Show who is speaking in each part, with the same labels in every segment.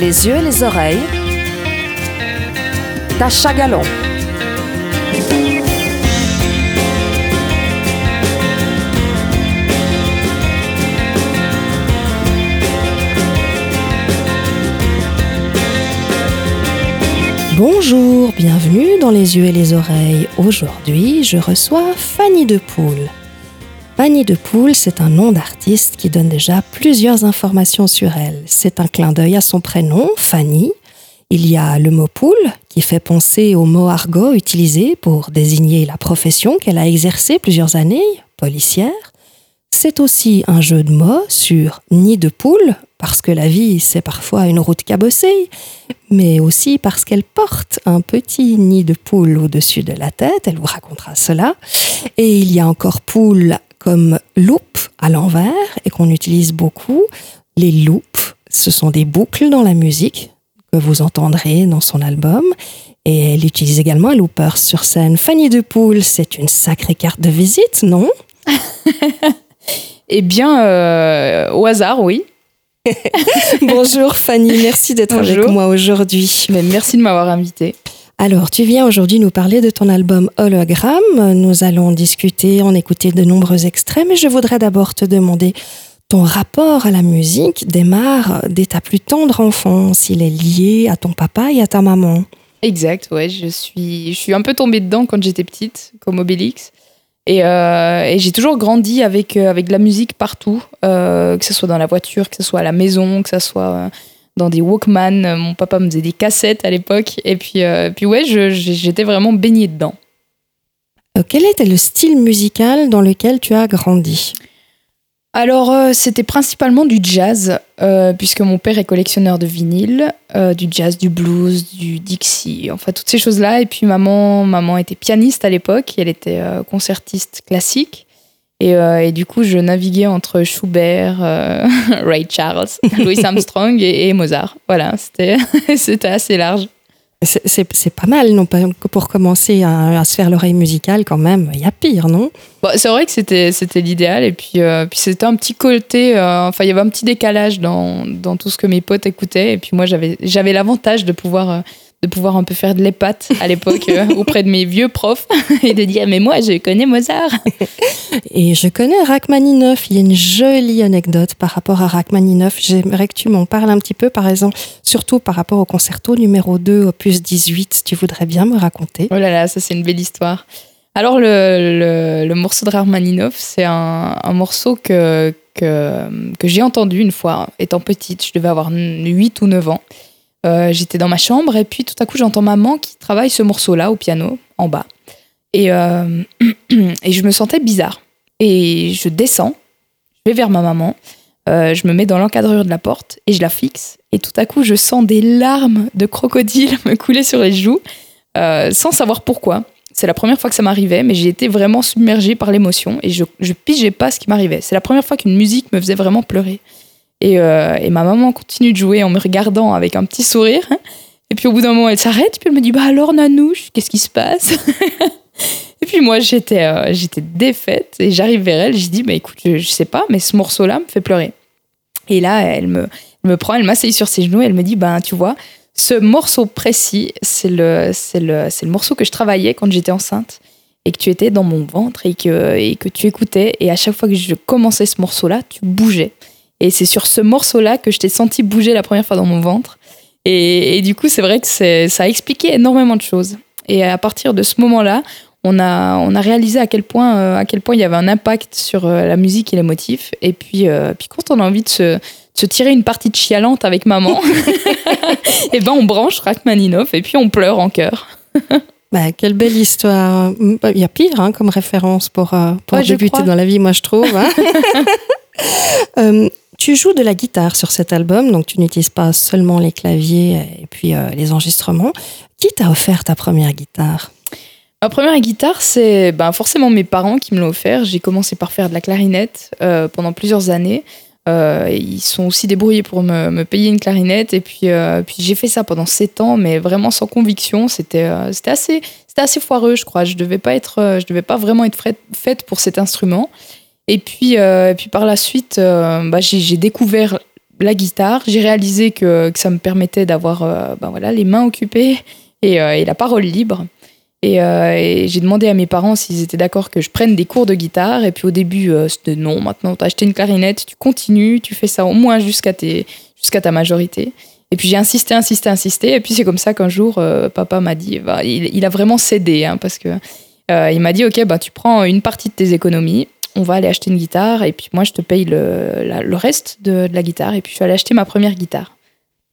Speaker 1: Les yeux et les oreilles. Tacha Galon.
Speaker 2: Bonjour, bienvenue dans les yeux et les oreilles. Aujourd'hui, je reçois Fanny de Fanny de Poule, c'est un nom d'artiste qui donne déjà plusieurs informations sur elle. C'est un clin d'œil à son prénom, Fanny. Il y a le mot poule, qui fait penser au mot argot utilisé pour désigner la profession qu'elle a exercée plusieurs années, policière. C'est aussi un jeu de mots sur nid de poule, parce que la vie, c'est parfois une route cabossée, mais aussi parce qu'elle porte un petit nid de poule au-dessus de la tête, elle vous racontera cela. Et il y a encore poule comme loupe à l'envers et qu'on utilise beaucoup. Les loupes, ce sont des boucles dans la musique que vous entendrez dans son album. Et elle utilise également un looper sur scène. Fanny de Poule, c'est une sacrée carte de visite, non?
Speaker 3: Eh bien, euh, au hasard, oui.
Speaker 2: Bonjour Fanny, merci d'être avec moi aujourd'hui.
Speaker 3: Mais merci de m'avoir invitée.
Speaker 2: Alors, tu viens aujourd'hui nous parler de ton album Hologramme. Nous allons discuter, en écouter de nombreux extraits, mais je voudrais d'abord te demander ton rapport à la musique démarre dès ta plus tendre enfance. Il est lié à ton papa et à ta maman.
Speaker 3: Exact, ouais. Je suis, je suis un peu tombée dedans quand j'étais petite, comme Obélix. Et, euh, j'ai toujours grandi avec, euh, avec de la musique partout, euh, que ce soit dans la voiture, que ce soit à la maison, que ce soit dans des Walkman. Mon papa me faisait des cassettes à l'époque. Et puis, euh, puis ouais, j'étais vraiment baignée dedans.
Speaker 2: Euh, Quel était le style musical dans lequel tu as grandi?
Speaker 3: Alors, euh, c'était principalement du jazz, euh, puisque mon père est collectionneur de vinyles, euh, du jazz, du blues, du Dixie, enfin toutes ces choses-là. Et puis maman, maman était pianiste à l'époque, elle était concertiste classique. Et, euh, et du coup, je naviguais entre Schubert, euh, Ray Charles, Louis Armstrong et, et Mozart. Voilà, c'était c'était assez large.
Speaker 2: C'est- C'est c'est pas mal, non pas que pour commencer à, à se faire l'oreille musicale quand même. Il y a pire, non?
Speaker 3: Bon, c'est vrai que c'était c'était l'idéal et puis euh, puis c'était un petit côté enfin il y avait un petit décalage dans, dans tout ce que mes potes écoutaient et puis moi j'avais j'avais l'avantage de pouvoir de pouvoir un peu faire de l'épate à l'époque euh, auprès de mes vieux profs et de dire mais moi je connais Mozart.
Speaker 2: Et je connais Rachmaninoff. Il y a une jolie anecdote par rapport à Rachmaninoff. J'aimerais que tu m'en parles un petit peu, par exemple, surtout par rapport au concerto numéro 2, opus 18. Tu voudrais bien me raconter
Speaker 3: Oh là là, ça c'est une belle histoire. Alors le, le, le morceau de Rachmaninoff, c'est un, un morceau que, que, que j'ai entendu une fois étant petite, je devais avoir 8 ou 9 ans. Euh, J'étais dans ma chambre et puis tout à coup j'entends maman qui travaille ce morceau-là au piano, en bas. Et, euh, et je me sentais bizarre. Et je descends, je vais vers ma maman, euh, je me mets dans l'encadrure de la porte et je la fixe. Et tout à coup je sens des larmes de crocodile me couler sur les joues sans savoir pourquoi. C'est la première fois que ça m'arrivait, mais j'ai été vraiment submergée par l'émotion et je, je pigeais pas ce qui m'arrivait. C'est la première fois qu'une musique me faisait vraiment pleurer. Et, euh, et ma maman continue de jouer en me regardant avec un petit sourire. Et puis au bout d'un moment, elle s'arrête, puis elle me dit Bah alors, Nanouche, qu'est-ce qui se passe? Et puis moi, j'étais euh, j'étais défaite et j'arrive vers elle. Je dis Bah écoute, je, je sais pas, mais ce morceau-là me fait pleurer. Et là, elle me, elle me prend, elle m'asseye sur ses genoux et elle me dit Ben tu vois, ce morceau précis, c'est le, c'est le, le morceau que je travaillais quand j'étais enceinte et que tu étais dans mon ventre et que, et que tu écoutais. Et à chaque fois que je commençais ce morceau-là, tu bougeais. Et c'est sur ce morceau-là que je t'ai senti bouger la première fois dans mon ventre. Et, et du coup, c'est vrai que ça a expliqué énormément de choses. Et à partir de ce moment-là, on a, on a réalisé à quel point, euh, à quel point il y avait un impact sur euh, la musique et les motifs. Et puis, euh, puis quand on a envie de se, de se tirer une partie de chialante avec maman, et ben on branche Rachmaninoff et puis on pleure en chœur.
Speaker 2: bah, Quelle belle histoire. Il y a pire hein, comme référence pour, pour
Speaker 3: Ouais, je
Speaker 2: débuter dans la vie, moi je trouve. hein. Tu joues de la guitare sur cet album, donc tu n'utilises pas seulement les claviers et puis euh, les enregistrements. Qui t'a offert ta première guitare?
Speaker 3: Ma première guitare, c'est ben, forcément mes parents qui me l'ont offert. J'ai commencé par faire de la clarinette euh, pendant plusieurs années. Euh, ils sont aussi débrouillés pour me, payer une clarinette. Et puis, puis j'ai fait ça pendant sept ans, mais vraiment sans conviction. C'était assez, assez foireux, je crois. Je devais pas être, je devais pas vraiment être faite pour cet instrument. Et puis, euh, et puis par la suite, euh, bah, j'ai découvert la guitare. J'ai réalisé que, que, ça me permettait d'avoir ben voilà, les mains occupées et, et la parole libre. Et, j'ai demandé à mes parents s'ils étaient d'accord que je prenne des cours de guitare. Et puis au début, c'était non, maintenant tu as acheté une clarinette, tu continues, tu fais ça au moins jusqu'à jusqu'à ta majorité. Et puis j'ai insisté, insisté, insisté. Et puis c'est comme ça qu'un jour, papa m'a dit, bah, il, a vraiment cédé, hein, parce que il m'a dit, ok, bah tu prends une partie de tes économies, on va aller acheter une guitare, et puis moi je te paye le, le reste de, de, la guitare. Et puis je suis allée acheter ma première guitare.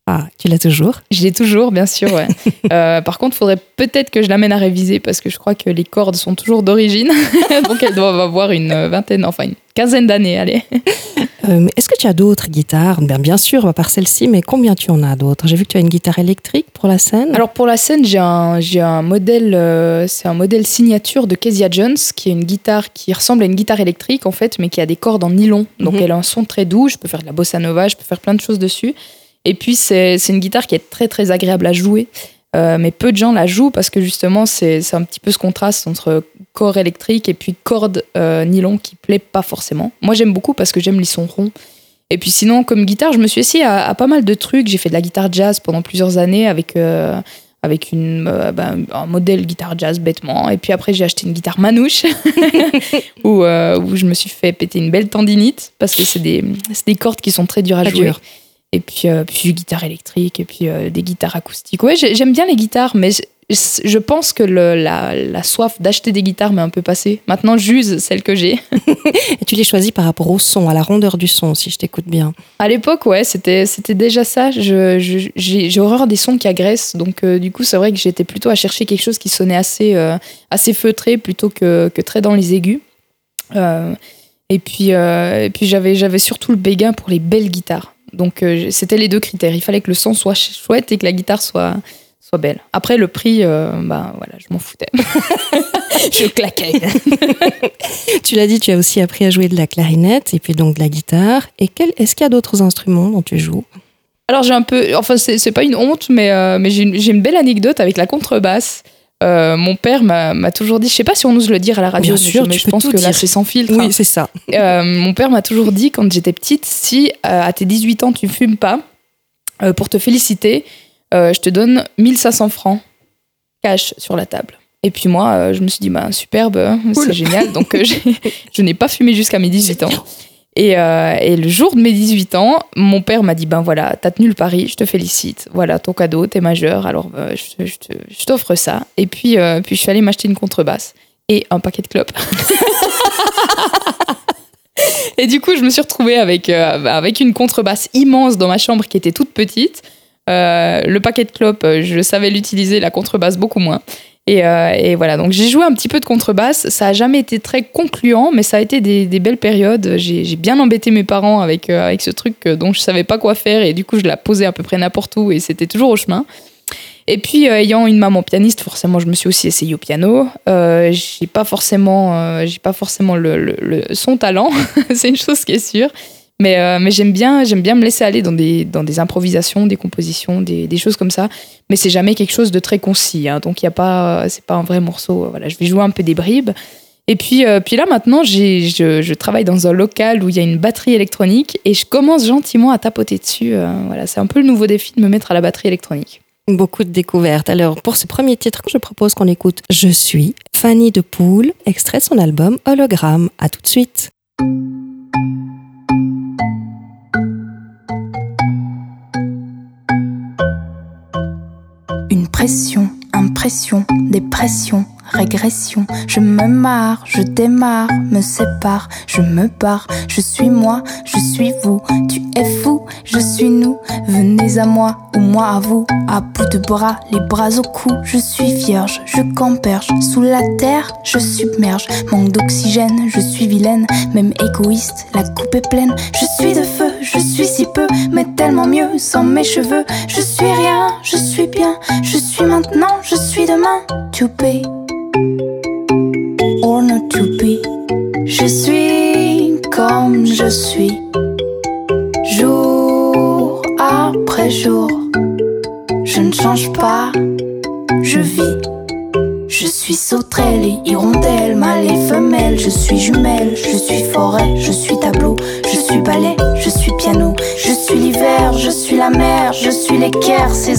Speaker 2: Ah, tu l'as toujours?
Speaker 3: Je l'ai toujours, bien sûr. Ouais. euh, par contre, il faudrait peut-être que je l'amène à réviser parce que je crois que les cordes sont toujours d'origine. Donc elles doivent avoir une vingtaine, enfin une quinzaine d'années, allez.
Speaker 2: Euh, Est-ce que tu as d'autres guitares? Bien, bien sûr, à part celle-ci, mais combien tu en as d'autres? J'ai vu que tu as une guitare électrique pour la scène.
Speaker 3: Alors pour la scène, j'ai un, un modèle, euh, c'est un modèle signature de Kezia Jones, qui est une guitare qui ressemble à une guitare électrique en fait, mais qui a des cordes en nylon. Donc mm -hmm. elle a un son très doux. Je peux faire de la bossa nova, je peux faire plein de choses dessus. Et puis, c'est une guitare qui est très, très agréable à jouer. Euh, mais peu de gens la jouent parce que justement, c'est un petit peu ce contraste entre corps électrique et puis corde euh, nylon qui plaît pas forcément. Moi, j'aime beaucoup parce que j'aime les sons ronds. Et puis sinon, comme guitare, je me suis essayé à, à pas mal de trucs. J'ai fait de la guitare jazz pendant plusieurs années avec, euh, avec une, euh, ben, un modèle guitare jazz bêtement. Et puis après, j'ai acheté une guitare manouche où, où je me suis fait péter une belle tendinite parce que c'est des, des cordes qui sont très dures à
Speaker 2: Pas
Speaker 3: jouer.
Speaker 2: dur.
Speaker 3: Et puis, euh, puis guitare électrique, et puis euh, des guitares acoustiques. Ouais, j'ai- j'aime bien les guitares, mais je, pense que le- la, la soif d'acheter des guitares m'est un peu passée. Maintenant, j'use celles que j'ai.
Speaker 2: Et tu les choisis par rapport au son, à la rondeur du son, si je t'écoute bien.
Speaker 3: À l'époque, ouais, c'était c'était déjà ça. Je- je- J'ai j'ai horreur des sons qui agressent, donc euh, du coup, c'est vrai que j'étais plutôt à chercher quelque chose qui sonnait assez, euh, assez feutré plutôt que, que très dans les aigus. Euh, et puis, et puis j'avais j'avais surtout le béguin pour les belles guitares. Donc c'était les deux critères. Il fallait que le son soit ch- chouette et que la guitare soit soit belle. Après le prix, euh, bah voilà, je m'en foutais. je claquais.
Speaker 2: Tu l'as dit, tu as aussi appris à jouer de la clarinette et puis donc de la guitare. Et quel- est-ce qu'il y a d'autres instruments dont tu joues?
Speaker 3: Alors j'ai un peu, enfin c'est pas une honte, mais, euh, mais j'ai une, belle anecdote avec la contrebasse. Euh, mon père m'a toujours dit, je sais pas si on ose le dire à la radio,
Speaker 2: Bien
Speaker 3: mais
Speaker 2: sûr,
Speaker 3: je, mais pense que là c'est sans filtre. hein.
Speaker 2: c'est ça.
Speaker 3: Mon père m'a toujours dit quand j'étais petite, si à tes 18 ans tu fumes pas, pour te féliciter, euh, je te donne 1500 francs cash sur la table. Et puis moi, euh, je me suis dit, bah, superbe,
Speaker 2: Cool.
Speaker 3: c'est génial. Donc euh, je n'ai pas fumé jusqu'à mes 18 ans. Et, euh, et le jour de mes 18 ans, mon père m'a dit, ben voilà, t'as tenu le pari, je te félicite. Voilà, ton cadeau, t'es majeur, alors euh, je, t'offre ça. Et puis, euh, puis je suis allée m'acheter une contrebasse et un paquet de clopes. Et du coup, je me suis retrouvée avec, avec une contrebasse immense dans ma chambre qui était toute petite. Euh, le paquet de clopes, euh, je savais l'utiliser, la contrebasse beaucoup moins. Et, euh, et voilà, donc j'ai joué un petit peu de contrebasse. Ça a jamais été très concluant, mais ça a été des, belles périodes. J'ai bien embêté mes parents avec, avec ce truc dont je savais pas quoi faire et du coup, je la posais à peu près n'importe où et c'était toujours au chemin. Et puis, ayant une maman pianiste, forcément, je me suis aussi essayée au piano. Euh, j'ai pas forcément, j'ai pas forcément le- son talent, c'est une chose qui est sûre. Mais, euh, mais j'aime bien, j'aime bien me laisser aller dans des, dans des improvisations, des compositions, des, des choses comme ça. Mais c'est jamais quelque chose de très concis. hein. donc il y a pas, c'est pas un vrai morceau. Voilà, je vais jouer un peu des bribes. Et puis, euh, puis là maintenant, j'ai, je, je travaille dans un local où il y a une batterie électronique et je commence gentiment à tapoter dessus. euh, voilà, c'est un peu le nouveau défi de me mettre à la batterie électronique.
Speaker 2: Beaucoup de découvertes. Alors, pour ce premier titre, je propose qu'on écoute Je suis Fanny de Poule, extrait son album Hologramme. À tout de suite.
Speaker 1: Pression, impression, dépression, régression. Je me marre, je démarre, me sépare, je me barre. Je suis moi, je suis vous. Tu es fou, je suis nous. Venez à moi ou moi à vous. À bout de bras, les bras au cou. Je suis vierge, je camperge. Sous la terre, je submerge. Manque d'oxygène, je suis vilaine. Même égoïste, la coupe est pleine. Je suis de feu, je suis si peu, mais tellement mieux sans mes cheveux. Je suis rien, je suis bien. Je suis maintenant, je suis demain. To be Je suis comme je suis. Jour après jour. Je ne change pas, je vis. Je suis sauterelle et hirondelle, mâle et femelle. Je suis jumelle, je suis forêt, je suis tableau, je suis ballet, je suis piano. Je suis l'hiver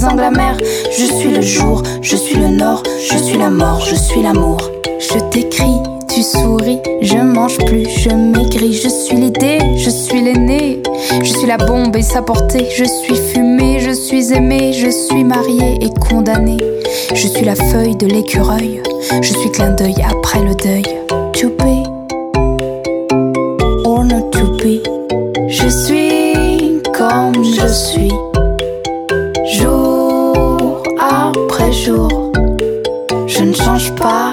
Speaker 1: angles amers. Je suis le jour, je suis le nord, je suis la mort, je suis l'amour. Je t'écris, tu souris, je mange plus, je maigris, je suis l'idée, je suis l'aîné. Je suis la bombe et sa portée, je suis fumée, je suis aimée, je suis mariée et condamnée. Je suis la feuille de l'écureuil, je suis clin d'œil après le deuil. To be or not je suis comme je suis, jour après jour. Je ne change pas,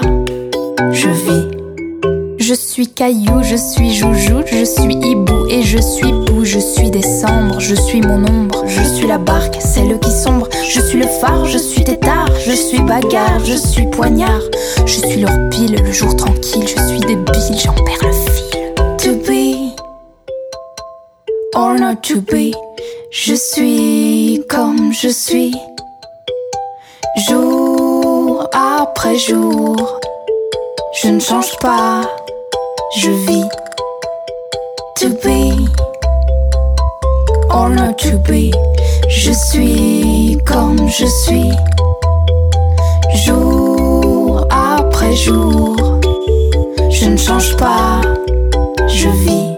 Speaker 1: suis caillou, je suis joujou, je suis hibou et je suis bou, je suis décembre, je suis mon ombre, je suis la barque, celle qui sombre, je suis le phare, je suis tétard, je suis bagarre, je suis poignard, je suis leur pile, le jour tranquille, je suis débile, j'en perds le fil. To be or not to be, je suis comme je suis, jour après jour, je ne change pas je vis. To be or not to be, je suis comme je suis. Jour après jour, je ne change pas, je vis.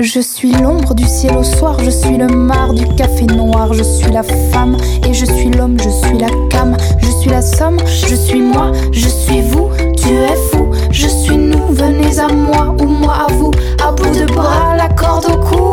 Speaker 1: Je suis l'ombre du ciel au soir, je suis le mar du café noir, je suis la femme et je suis l'homme, je suis la cam, je suis la somme, je suis moi, je suis vous, tu es fou, je suis nous, venez à moi ou moi à vous, à bout de bras, la corde au cou.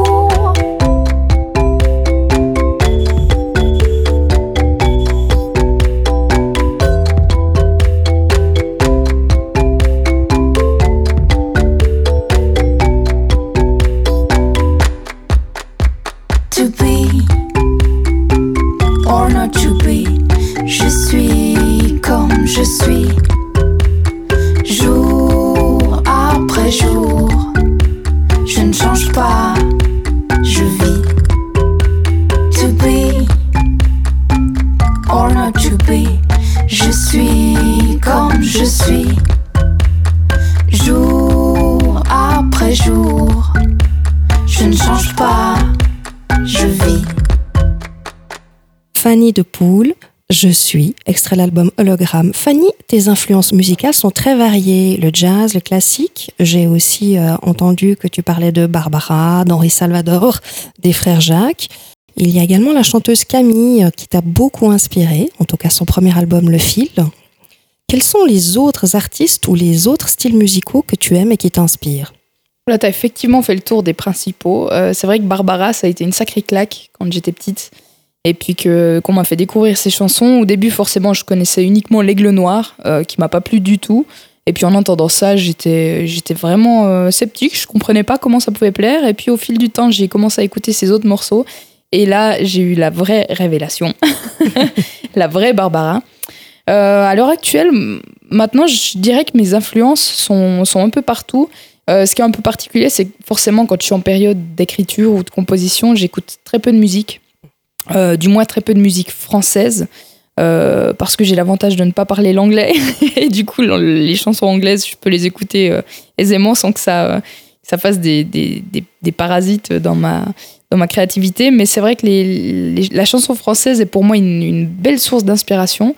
Speaker 2: Fanny de Poule, Je suis, extrait l'album Hologramme. Fanny, tes influences musicales sont très variées. Le jazz, le classique. J'ai aussi euh, entendu que tu parlais de Barbara, d'Henri Salvador, des frères Jacques. Il y a également la chanteuse Camille euh, qui t'a beaucoup inspiré, en tout cas son premier album Le Fil. Quels sont les autres artistes ou les autres styles musicaux que tu aimes et qui t'inspirent?
Speaker 3: Là, tu as effectivement fait le tour des principaux. Euh, c'est vrai que Barbara, ça a été une sacrée claque quand j'étais petite. Et puis qu'on m'a fait découvrir ses chansons. Au début, forcément, je connaissais uniquement L'Aigle Noir, euh, qui m'a pas plu du tout. Et puis en entendant ça, j'étais vraiment euh, sceptique. Je comprenais pas comment ça pouvait plaire. Et puis au fil du temps, j'ai commencé à écouter ses autres morceaux. Et là, j'ai eu la vraie révélation, la vraie Barbara. Euh, à l'heure actuelle, maintenant, je dirais que mes influences sont, sont un peu partout. Euh, ce qui est un peu particulier, c'est que forcément, quand je suis en période d'écriture ou de composition, j'écoute très peu de musique. Euh, du moins, très peu de musique française. euh, parce que j'ai l'avantage de ne pas parler l'anglais. Et du coup, le- les chansons anglaises, je peux les écouter euh, aisément sans que ça, ça fasse des, des, des, parasites dans ma, dans ma créativité. Mais c'est vrai que la chanson française est pour moi une belle source d'inspiration.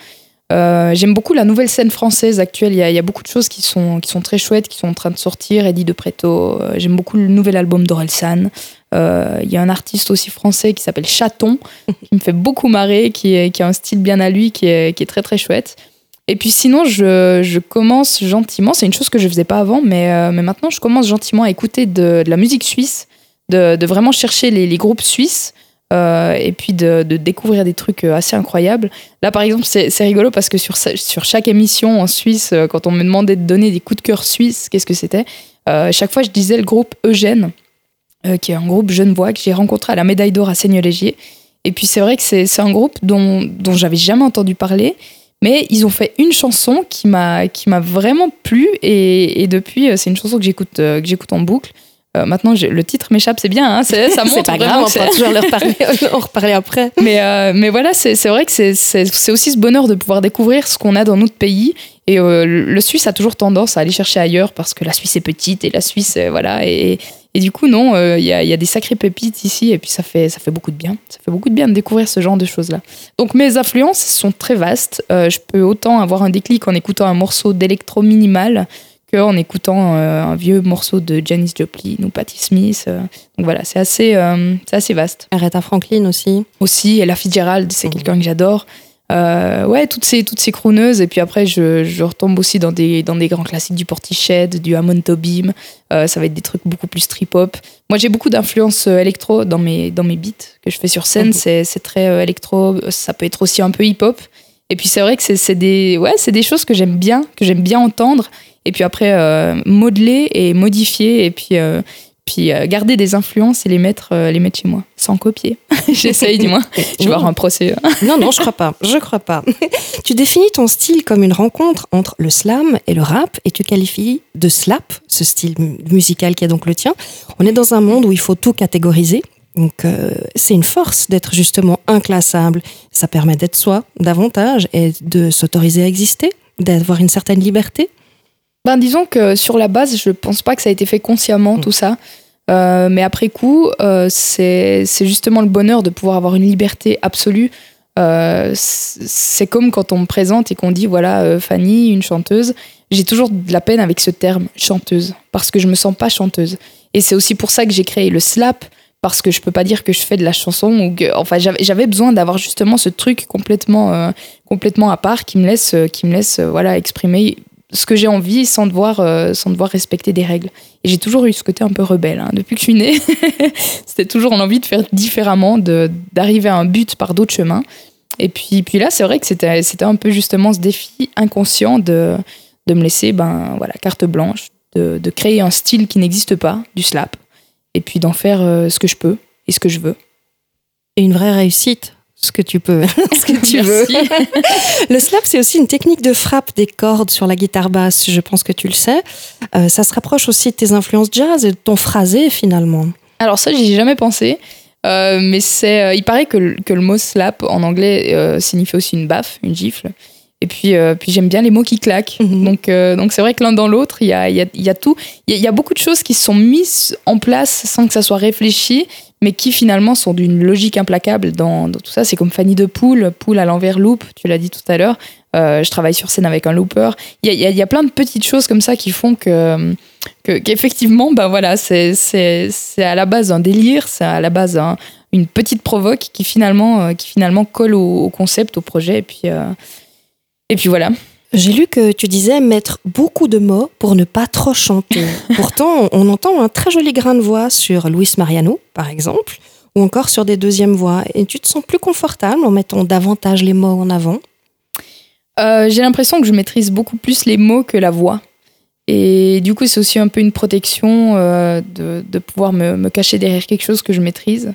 Speaker 3: Euh, J'aime beaucoup la nouvelle scène française actuelle. Il y, a, il y a beaucoup de choses qui sont, qui sont très chouettes, qui sont en train de sortir. Eddie de Preto. euh, J'aime beaucoup le nouvel album d'Orelsan. Euh, Il y a un artiste aussi français qui s'appelle Chaton, qui me fait beaucoup marrer, qui, est- qui a un style bien à lui, qui est, qui est très très chouette. Et puis sinon, je, je commence gentiment, c'est une chose que je faisais pas avant, mais, mais maintenant je commence gentiment à écouter de, de la musique suisse, de, de vraiment chercher les, les groupes suisses. Euh, et puis de, découvrir des trucs euh, assez incroyables. Là, par exemple, c'est rigolo parce que sur, sur chaque émission en Suisse, euh, quand on me demandait de donner des coups de cœur suisses, qu'est-ce que c'était Chaque fois, je disais le groupe Eugène, qui est un groupe genevois que j'ai rencontré à la médaille d'or à Seigneur-Légier. Et puis, c'est vrai que c'est un groupe dont, dont j'avais jamais entendu parler, mais ils ont fait une chanson qui m'a vraiment plu. Et, depuis, c'est une chanson que j'écoute que j'écoute en boucle. Euh, maintenant, le titre m'échappe, c'est bien, hein, ça montre.
Speaker 2: c'est pas grave, on pourra toujours leur reparler, en reparler après.
Speaker 3: Mais, euh, mais voilà, c'est vrai que c'est aussi ce bonheur de pouvoir découvrir ce qu'on a dans notre pays. Et euh, le Suisse a toujours tendance à aller chercher ailleurs parce que la Suisse est petite et la Suisse, voilà. Et, et du coup, non, il y, a, y, a, des sacrées pépites ici et puis ça fait, ça fait beaucoup de bien. Ça fait beaucoup de bien de découvrir ce genre de choses-là. Donc mes influences sont très vastes. je peux autant avoir un déclic en écoutant un morceau d'électro minimal en écoutant euh, un vieux morceau de Janis Joplin ou Patti Smith. Euh. donc voilà, c'est assez, euh, c'est assez vaste.
Speaker 2: Aretha Franklin aussi.
Speaker 3: Aussi, Ella Fitzgerald, c'est mmh. quelqu'un que j'adore. ouais, toutes ces, toutes ces crooneuses. Et puis après, je, je, retombe aussi dans des, dans des grands classiques du Portiched, du Hammond Tobim. ça va être des trucs beaucoup plus trip-hop. Moi, j'ai beaucoup d'influence électro dans mes, dans mes beats que je fais sur scène. Mmh. C'est très électro. Ça peut être aussi un peu hip-hop. Et puis c'est vrai que c'est des, ouais, des choses que j'aime bien, que j'aime bien entendre et puis après euh, modeler et modifier et puis euh, puis euh, garder des influences et les mettre les mettre chez moi sans copier. J'essaye du moins. Je vais avoir un procès.
Speaker 2: Non non je crois pas. Je crois pas. Tu définis ton style comme une rencontre entre le slam et le rap et tu qualifies de slap ce style musical qui est donc le tien. On est dans un monde où il faut tout catégoriser. Donc c'est une force d'être justement inclassable. Ça permet d'être soi davantage et de s'autoriser à exister, d'avoir une certaine liberté.
Speaker 3: Ben, disons que sur la base, je pense pas que ça a été fait consciemment, mm. tout ça. Euh, mais après coup, euh, c'est justement le bonheur de pouvoir avoir une liberté absolue. Euh, c'est comme quand on me présente et qu'on dit voilà, Fanny, une chanteuse. J'ai toujours de la peine avec ce terme chanteuse parce que je me sens pas chanteuse. Et c'est aussi pour ça que j'ai créé le slap parce que je peux pas dire que je fais de la chanson ou que, enfin j'avais besoin d'avoir justement ce truc complètement complètement à part qui me laisse qui me laisse voilà exprimer ce que j'ai envie sans devoir, euh, sans devoir respecter des règles. Et j'ai toujours eu ce côté un peu rebelle. Hein. Depuis que je suis née, c'était toujours l'envie de faire différemment, d'arriver à un but par d'autres chemins. Et puis, puis là, c'est vrai que c'était un peu justement ce défi inconscient de, de me laisser ben, voilà, carte blanche, de, de créer un style qui n'existe pas, du slap, et puis d'en faire euh, ce que je peux et ce que je veux.
Speaker 2: Et une vraie réussite ce que tu peux, ce que tu veux. le slap, c'est aussi une technique de frappe des cordes sur la guitare basse. Je pense que tu le sais. Euh, ça se rapproche aussi de tes influences jazz et de ton phrasé finalement.
Speaker 3: Alors ça, j'y ai jamais pensé. Euh, mais c'est, euh, il paraît que, le mot slap en anglais signifie aussi une baffe, une gifle. Et puis, puis j'aime bien les mots qui claquent. Mhm. Donc, donc c'est vrai que l'un dans l'autre, il y a, y, a, y a, tout. Il y, y, a beaucoup de choses qui sont mises en place sans que ça soit réfléchi mais qui finalement sont d'une logique implacable dans, tout ça. C'est comme Fanny de Poule, Poule à l'envers loop, tu l'as dit tout à l'heure. Euh, je travaille sur scène avec un looper. Il y a, plein de petites choses comme ça qui font que qu'effectivement, ben voilà, c'est à la base un délire, c'est à la base une petite provoque qui finalement, euh, qui finalement colle au, concept, au projet. Et puis, euh, et puis voilà.
Speaker 2: J'ai lu que tu disais mettre beaucoup de mots pour ne pas trop chanter. Pourtant, on entend un très joli grain de voix sur Luis Mariano, par exemple, ou encore sur des deuxièmes voix. Et tu te sens plus confortable en mettant davantage les mots en avant?
Speaker 3: Euh, J'ai l'impression que je maîtrise beaucoup plus les mots que la voix. Et du coup, c'est aussi un peu une protection euh, de, pouvoir me, cacher derrière quelque chose que je maîtrise.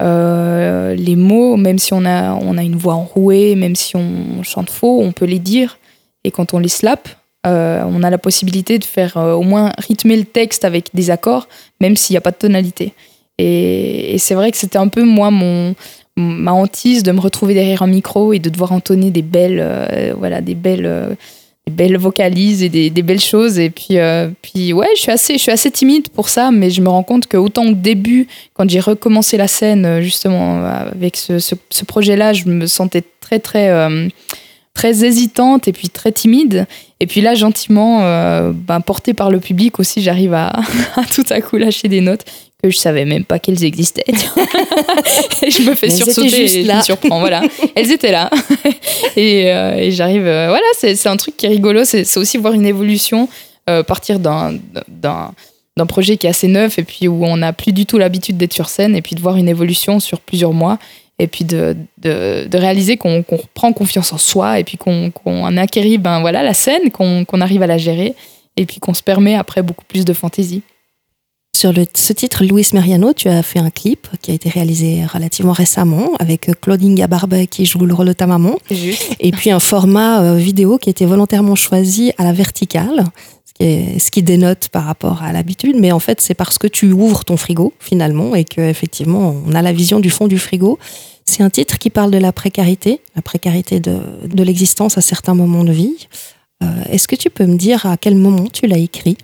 Speaker 3: Euh, les mots, même si on a, on a une voix enrouée, même si on chante faux, on peut les dire. Et quand on les slap, euh, on a la possibilité de faire euh, au moins rythmer le texte avec des accords, même s'il n'y a pas de tonalité. Et, c'est vrai que c'était un peu moi mon ma hantise de me retrouver derrière un micro et de devoir entonner des belles euh, voilà des belles des belles vocalises et des, belles choses et puis puis ouais je suis assez je suis assez timide pour ça mais je me rends compte que autant au début quand j'ai recommencé la scène justement avec ce, ce projet là je me sentais très très très hésitante et puis très timide. Et puis là, gentiment, euh, ben, portée par le public aussi, j'arrive à, tout à coup lâcher des notes que je savais même pas qu'elles existaient. et je me fais sursauter et je me surprends. Voilà, elles étaient là. et, euh, et j'arrive. Euh, voilà, c'est un truc qui est rigolo. C'est aussi voir une évolution, partir d'un d'un projet qui est assez neuf et puis où on n'a plus du tout l'habitude d'être sur scène et puis de voir une évolution sur plusieurs mois et puis de, de, réaliser qu'on qu prend confiance en soi et puis qu'on qu acquérit ben, voilà, la scène, qu'on arrive à la gérer et puis qu'on se permet après beaucoup plus de fantaisie.
Speaker 2: Sur le, ce titre, Luis Mariano, tu as fait un clip qui a été réalisé relativement récemment avec Claudine Gabarbe qui joue le rôle de ta maman.
Speaker 3: Juste.
Speaker 2: Et puis un format euh, vidéo qui a été volontairement choisi à la verticale, ce qui dénote par rapport à l'habitude, mais en fait c'est parce que tu ouvres ton frigo finalement et que effectivement on a la vision du fond du frigo. C'est un titre qui parle de la précarité, la précarité de, de l'existence à certains moments de vie. Euh, est-ce que tu peux me dire à quel moment tu l'as écrit?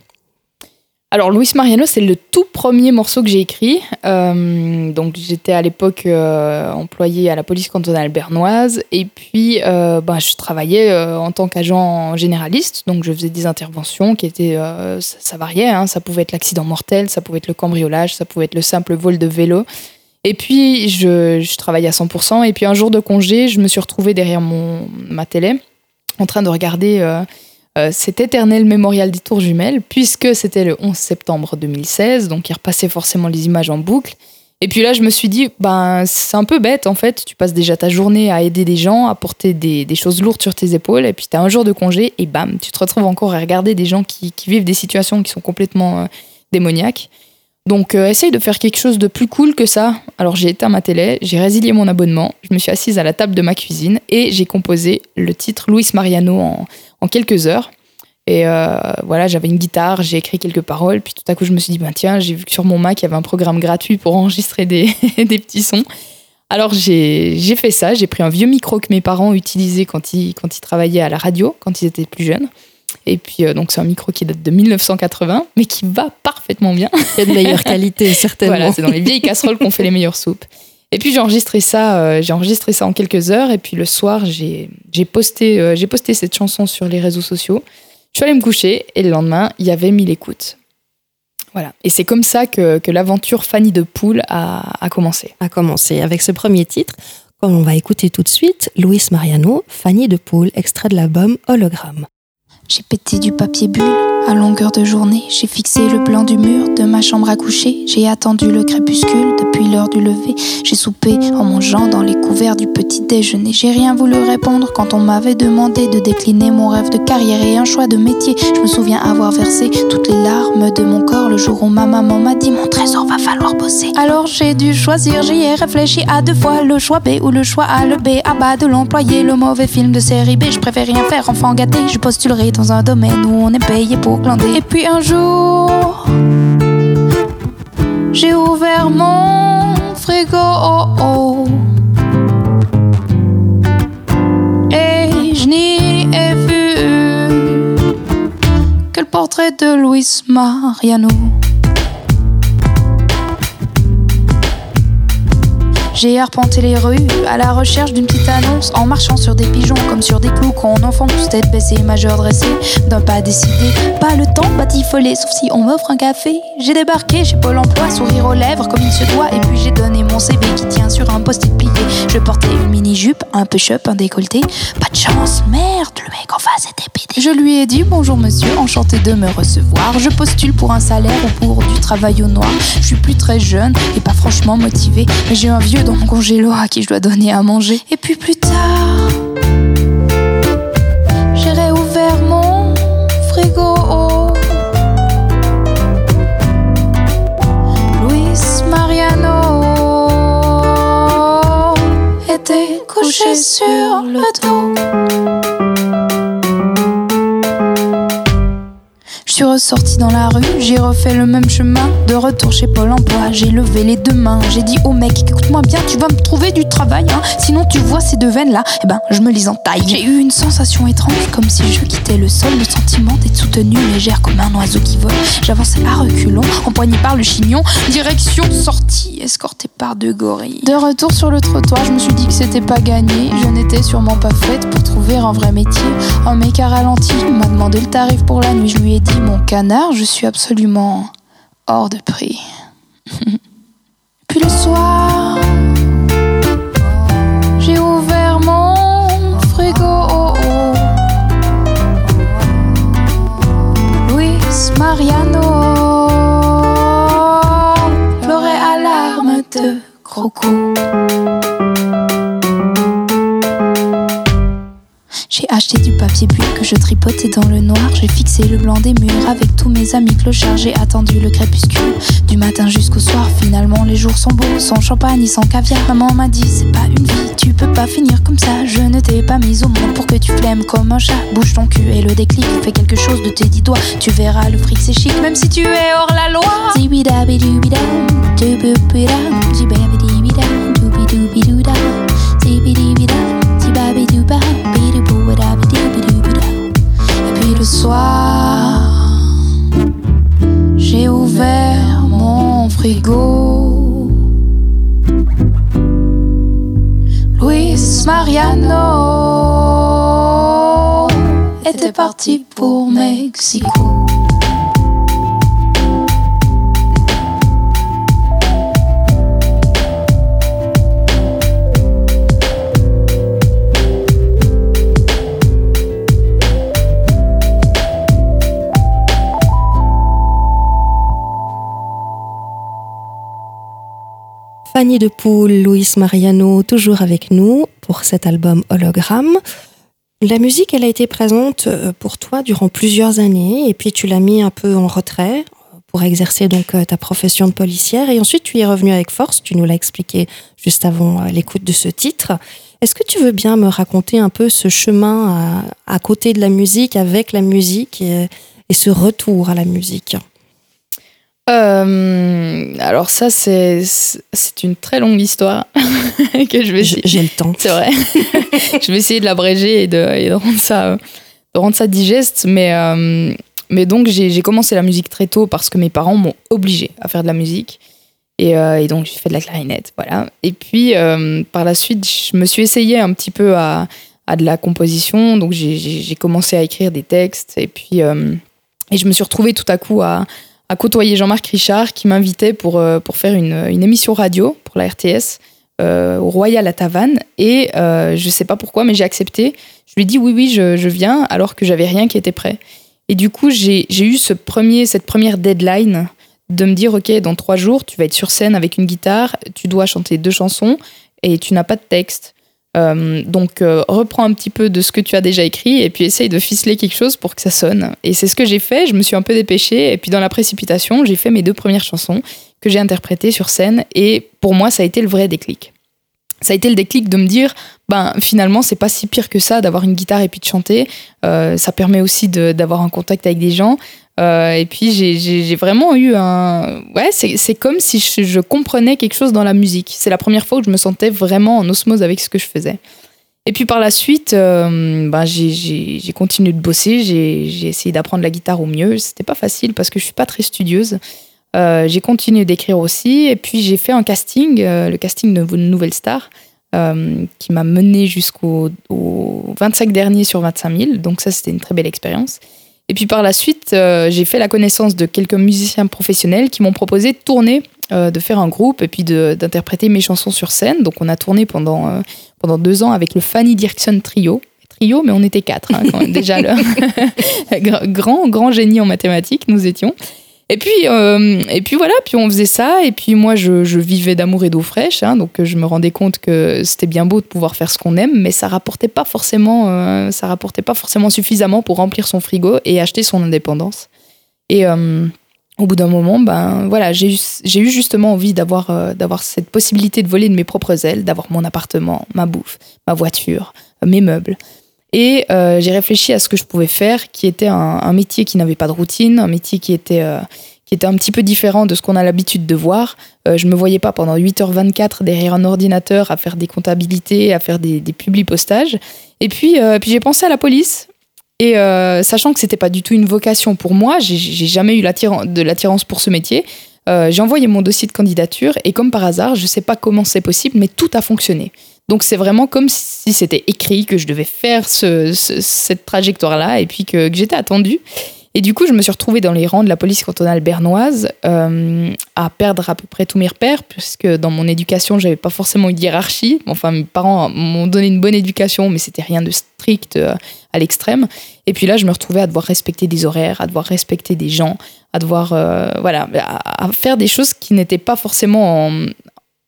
Speaker 3: Alors, Luis Mariano, c'est le tout premier morceau que j'ai écrit. Euh, donc, j'étais à l'époque euh, employée à la police cantonale bernoise. Et puis, euh, bah, je travaillais en tant qu'agent généraliste. Donc, je faisais des interventions qui étaient. Ça, variait. Hein. Ça pouvait être l'accident mortel, ça pouvait être le cambriolage, ça pouvait être le simple vol de vélo. Et puis, je, je travaillais à 100%. Et puis, un jour de congé, je me suis retrouvée derrière mon, ma télé en train de regarder euh, cet éternel mémorial des tours jumelles, puisque c'était le 11 septembre 2016, donc il repassait forcément les images en boucle. Et puis là, je me suis dit, ben, c'est un peu bête en fait. Tu passes déjà ta journée à aider des gens, à porter des, choses lourdes sur tes épaules, et puis tu as un jour de congé, et bam, tu te retrouves encore à regarder des gens qui, vivent des situations qui sont complètement euh, démoniaques. Donc, euh, essaye de faire quelque chose de plus cool que ça. Alors, j'ai éteint ma télé, j'ai résilié mon abonnement, je me suis assise à la table de ma cuisine et j'ai composé le titre Luis Mariano en, en quelques heures. Et euh, voilà, j'avais une guitare, j'ai écrit quelques paroles, puis tout à coup je me suis dit, ben tiens, j'ai vu que sur mon Mac, il y avait un programme gratuit pour enregistrer des, des petits sons. Alors j'ai fait ça, j'ai pris un vieux micro que mes parents utilisaient quand ils, quand ils travaillaient à la radio, quand ils étaient plus jeunes. Et puis euh, donc c'est un micro qui date de 1980, mais qui va parfaitement bien.
Speaker 2: Il y a de meilleure qualité, certainement.
Speaker 3: Voilà, c'est dans les vieilles casseroles qu'on fait les meilleures soupes. Et puis j'ai enregistré ça, euh, j'ai enregistré ça en quelques heures. Et puis le soir, j'ai posté, j'ai posté cette chanson sur les réseaux sociaux. Je suis allée me coucher et le lendemain, il y avait mille écoutes. Voilà. Et c'est comme ça que, l'aventure Fanny de Poule a, a, commencé.
Speaker 2: A commencé avec ce premier titre, comme on va écouter tout de suite, Louis Mariano, Fanny de Poule, extrait de l'album Hologramme.
Speaker 1: J'ai pété du papier bulle à longueur de journée. J'ai fixé le plan du mur de ma chambre à coucher. J'ai attendu le crépuscule depuis l'heure du lever. J'ai soupé en mangeant dans les couverts du petit déjeuner. J'ai rien voulu répondre quand on m'avait demandé de décliner mon rêve de carrière et un choix de métier. Je me souviens avoir versé toutes les larmes de mon corps le jour où ma maman m'a dit mon trésor va falloir bosser. Alors j'ai dû choisir, j'y ai réfléchi à deux fois le choix B ou le choix A. Le B à bas de l'employé, le mauvais film de série B. Je préfère rien faire, enfant gâté. Je postulerai dans un domaine où on est payé pour Et puis un jour, j'ai ouvert mon frigo. Oh, oh. Et je n'y ai vu que le portrait de Luis Mariano. J'ai arpenté les rues à la recherche d'une petite annonce en marchant sur des pigeons comme sur des clous quand on enfonce tête baissée, majeur dressé d'un pas décidé. Pas le temps batifoler sauf si on m'offre un café. J'ai débarqué chez Pôle emploi, sourire aux lèvres comme il se doit et puis j'ai donné mon CV qui tient sur un post-it plié. Je portais une mini-jupe, un push-up, un décolleté. Pas de chance, merde, le mec en face était pédé. Je lui ai dit bonjour monsieur, enchanté de me recevoir. Je postule pour un salaire ou pour du travail au noir. Je suis plus très jeune et pas franchement motivé, mais j'ai un vieux dans mon congélo à qui je dois donner à manger. Et puis plus tard, j'ai réouvert mon frigo. Luis Mariano était couché sur le dos. Suis ressortie dans la rue, j'ai refait le même chemin. De retour chez Pôle emploi, j'ai levé les deux mains. J'ai dit au mec, écoute-moi bien, tu vas me trouver du travail. Hein. Sinon, tu vois ces deux veines là, eh ben, je me les entaille. J'ai eu une sensation étrange, comme si je quittais le sol. Le sentiment d'être soutenue, légère comme un oiseau qui vole. J'avançais à reculons, empoigné par le chignon. Direction sortie, escortée par deux gorilles. De retour sur le trottoir, je me suis dit que c'était pas gagné. Je n'étais sûrement pas faite pour trouver un vrai métier. Un mec a ralenti, m'a demandé le tarif pour la nuit. Je lui ai dit, mon canard, je suis absolument hors de prix. Puis le soir, j'ai ouvert mon frigo. Luis Mariano pleurait à larmes de croco. Papier bulle que je tripotais dans le noir. J'ai fixé le blanc des murs avec tous mes amis clochards. J'ai attendu le crépuscule du matin jusqu'au soir. Finalement, les jours sont beaux, sans champagne, sans caviar. Maman m'a dit, c'est pas une vie, tu peux pas finir comme ça. Je ne t'ai pas mise au monde pour que tu flemmes comme un chat. Bouge ton cul et le déclic, fais quelque chose de tes dix doigts. Tu verras, le fric c'est chic, même si tu es hors la loi. Et soir, j'ai ouvert mon frigo. Luis Mariano était parti pour Mexico.
Speaker 2: Fanny de Poule, Luis Mariano, toujours avec nous pour cet album Hologramme. La musique, elle a été présente euh, pour toi durant plusieurs années et puis tu l'as mis un peu en retrait pour exercer donc euh, ta profession de policière et ensuite tu y es revenu avec force, tu nous l'as expliqué juste avant euh, l'écoute de ce titre. Est-ce que tu veux bien me raconter un peu ce chemin à, côté de la musique, avec la musique et ce retour à la musique?
Speaker 3: Euh, alors ça, c'est une très longue histoire que je vais.
Speaker 2: J'ai le temps.
Speaker 3: C'est vrai. je vais essayer de l'abréger et de, rendre ça de rendre ça digeste, mais euh, mais donc j'ai commencé la musique très tôt parce que mes parents m'ont obligé à faire de la musique et, euh, et donc j'ai fait de la clarinette, voilà. Et puis par la suite, je me suis essayée un petit peu à à de la composition, donc j'ai commencé à écrire des textes et puis et je me suis retrouvée tout à coup à à côtoyer Jean-Marc Richard qui m'invitait pour, euh, pour faire une, une, émission radio pour la RTS euh, au Royal à Tavannes. Et euh, je sais pas pourquoi, mais j'ai accepté. Je lui ai dit oui, oui, je, je viens, alors que j'avais rien qui était prêt. Et du coup, j'ai eu ce premier, cette première deadline de me dire ok, dans trois jours, tu vas être sur scène avec une guitare, tu dois chanter deux chansons et tu n'as pas de texte. Euh, donc euh, reprends un petit peu de ce que tu as déjà écrit et puis essaye de ficeler quelque chose pour que ça sonne. Et c'est ce que j'ai fait, je me suis un peu dépêchée et puis dans la précipitation, j'ai fait mes deux premières chansons que j'ai interprétées sur scène et pour moi ça a été le vrai déclic. Ça a été le déclic de me dire, ben finalement c'est pas si pire que ça d'avoir une guitare et puis de chanter. Euh, ça permet aussi d'avoir un contact avec des gens. Euh, et puis j'ai vraiment eu un... Ouais, c'est comme si je, comprenais quelque chose dans la musique. C'est la première fois où je me sentais vraiment en osmose avec ce que je faisais. Et puis par la suite, euh, ben, j'ai continué de bosser, j'ai essayé d'apprendre la guitare au mieux. C'était pas facile parce que je suis pas très studieuse. Euh, j'ai continué d'écrire aussi. Et puis j'ai fait un casting, le casting de Nouvelle Star. qui m'a mené jusqu'au 25 dernier sur 25 000. Donc ça, c'était une très belle expérience. Et puis par la suite, euh, j'ai fait la connaissance de quelques musiciens professionnels qui m'ont proposé de tourner, euh, de faire un groupe et puis d'interpréter mes chansons sur scène. Donc on a tourné pendant, euh, pendant deux ans avec le Fanny Dirksen Trio. Trio, mais on était quatre, hein, déjà le grand, grand génie en mathématiques, nous étions. Et puis, euh, et puis voilà, puis on faisait ça, et puis moi je, vivais d'amour et d'eau fraîche, hein, donc je me rendais compte que c'était bien beau de pouvoir faire ce qu'on aime, mais ça rapportait pas forcément, euh, ça rapportait pas forcément suffisamment pour remplir son frigo et acheter son indépendance. Et euh, au bout d'un moment, ben voilà, j'ai eu, eu justement envie d'avoir, d'avoir cette possibilité de voler de mes propres ailes, d'avoir mon appartement, ma bouffe, ma voiture, mes meubles. Et euh, j'ai réfléchi à ce que je pouvais faire, qui était un, métier qui n'avait pas de routine, un métier qui était, euh, qui était un petit peu différent de ce qu'on a l'habitude de voir. Euh, je ne me voyais pas pendant 8h24 derrière un ordinateur à faire des comptabilités, à faire des, des publi-postages. Et puis, puis j'ai pensé à la police. Et sachant que c'était pas du tout une vocation pour moi, j'ai jamais eu de l'attirance pour ce métier. j'ai envoyé mon dossier de candidature et comme par hasard, je ne sais pas comment c'est possible, mais tout a fonctionné. Donc c'est vraiment comme si c'était écrit que je devais faire cette trajectoire-là et puis que, j'étais attendue. Et du coup, je me suis retrouvée dans les rangs de la police cantonale bernoise euh, à perdre à peu près tous mes repères, puisque dans mon éducation, j'avais pas forcément une hiérarchie. Enfin, mes parents m'ont donné une bonne éducation, mais c'était rien de strict euh, à l'extrême. Et puis là, je me retrouvais à devoir respecter des horaires, à devoir respecter des gens, à devoir, euh, voilà, à, faire des choses qui n'étaient pas forcément en,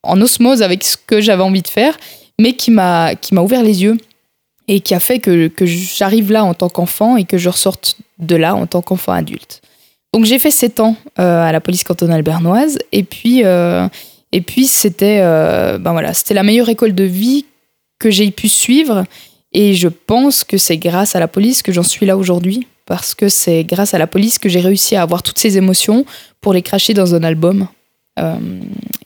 Speaker 3: en osmose avec ce que j'avais envie de faire mais qui m'a qui m'a ouvert les yeux et qui a fait que, que j'arrive là en tant qu'enfant et que je ressorte de là en tant qu'enfant adulte. Donc j'ai fait 7 ans euh, à la police cantonale bernoise et puis, euh, et puis c'était euh, ben voilà, c'était la meilleure école de vie que j'ai pu suivre et je pense que c'est grâce à la police que j'en suis là aujourd'hui parce que c'est grâce à la police que j'ai réussi à avoir toutes ces émotions pour les cracher dans un album.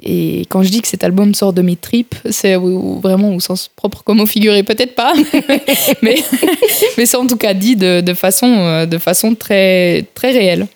Speaker 3: Et quand je dis que cet album sort de mes tripes, c'est vraiment au sens propre comme au figuré, peut-être pas, mais, mais c'est en tout cas dit de, de, façon, de façon très, très réelle.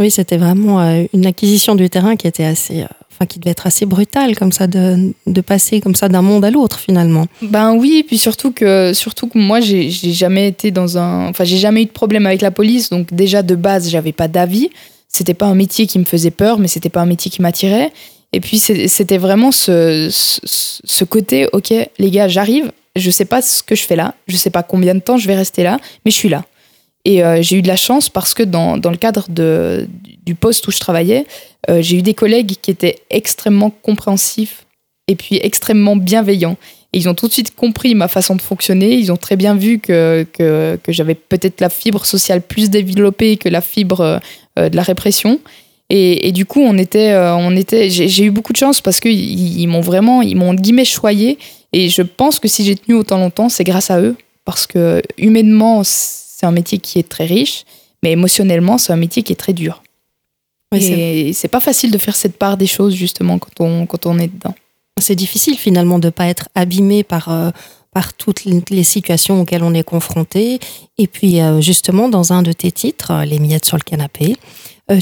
Speaker 2: Oui, c'était vraiment euh, une acquisition du terrain qui était assez, euh, enfin qui devait être assez brutale comme ça de, de passer comme ça d'un monde à l'autre finalement.
Speaker 3: Ben oui, et puis surtout que surtout que moi j'ai jamais été dans un, enfin j'ai jamais eu de problème avec la police, donc déjà de base j'avais pas d'avis. C'était pas un métier qui me faisait peur, mais c'était pas un métier qui m'attirait. Et puis c'était vraiment ce, ce, côté, ok les gars, j'arrive, je sais pas ce que je fais là, je sais pas combien de temps je vais rester là, mais je suis là. Et euh, j'ai eu de la chance parce que dans, dans, le cadre de, du poste où je travaillais, euh, j'ai eu des collègues qui étaient extrêmement compréhensifs et puis extrêmement bienveillants. Et ils ont tout de suite compris ma façon de fonctionner. Ils ont très bien vu que, que, que j'avais peut-être la fibre sociale plus développée que la fibre euh, de la répression. Et, et, du coup, on était, on était, j'ai eu beaucoup de chance parce qu'ils ils, m'ont vraiment, ils m'ont guillemets choyé. Et je pense que si j'ai tenu autant longtemps, c'est grâce à eux. Parce que humainement, c'est un métier qui est très riche, mais émotionnellement, c'est un métier qui est très dur. Oui, et c'est pas facile de faire cette part des choses, justement, quand on, quand on est dedans.
Speaker 2: C'est difficile, finalement, de ne pas être abîmé par, euh, toutes les situations auxquelles on est confronté. Et puis, euh, justement, dans un de tes titres, euh, Les miettes sur le canapé,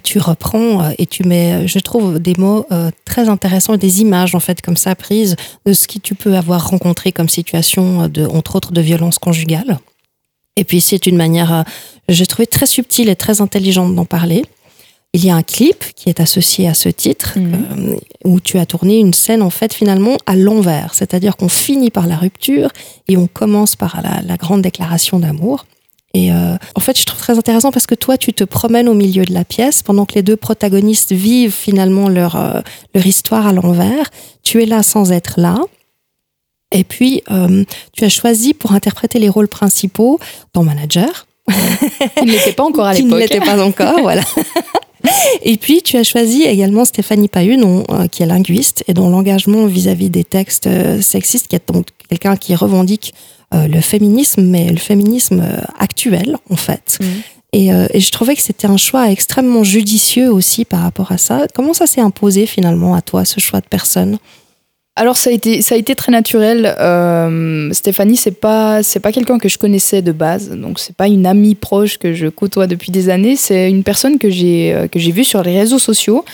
Speaker 2: tu reprends et tu mets, je trouve, des mots très intéressants des images, en fait, comme ça, prises de ce que tu peux avoir rencontré comme situation, de, entre autres, de violence conjugale. Et puis c'est une manière, euh, je trouvais très subtile et très intelligente d'en parler. Il y a un clip qui est associé à ce titre mhm. euh, où tu as tourné une scène en fait finalement à l'envers, c'est-à-dire qu'on finit par la rupture et on commence par la, grande déclaration d'amour. Et euh, en fait, je trouve très intéressant parce que toi, tu te promènes au milieu de la pièce pendant que les deux protagonistes vivent finalement leur, leur histoire à l'envers. Tu es là sans être là. Et puis, euh, tu as choisi pour interpréter les rôles principaux ton manager.
Speaker 3: Il n'était pas encore à l'époque.
Speaker 2: Il ne l'était pas encore, voilà. Et puis, tu as choisi également Stéphanie Pahu, euh, qui est linguiste et dont l'engagement vis-à-vis des textes euh, sexistes, qui est donc quelqu'un qui revendique le féminisme, mais le féminisme actuel, en fait. Mhm. Et, et, je trouvais que c'était un choix extrêmement judicieux aussi par rapport à ça. Comment ça s'est imposé finalement à toi, ce choix de personne?
Speaker 3: Alors ça a été ça a été très naturel. Euh, Stéphanie c'est pas c'est pas quelqu'un que je connaissais de base, donc c'est pas une amie proche que je côtoie depuis des années. C'est une personne que j'ai euh, que j'ai vue sur les réseaux sociaux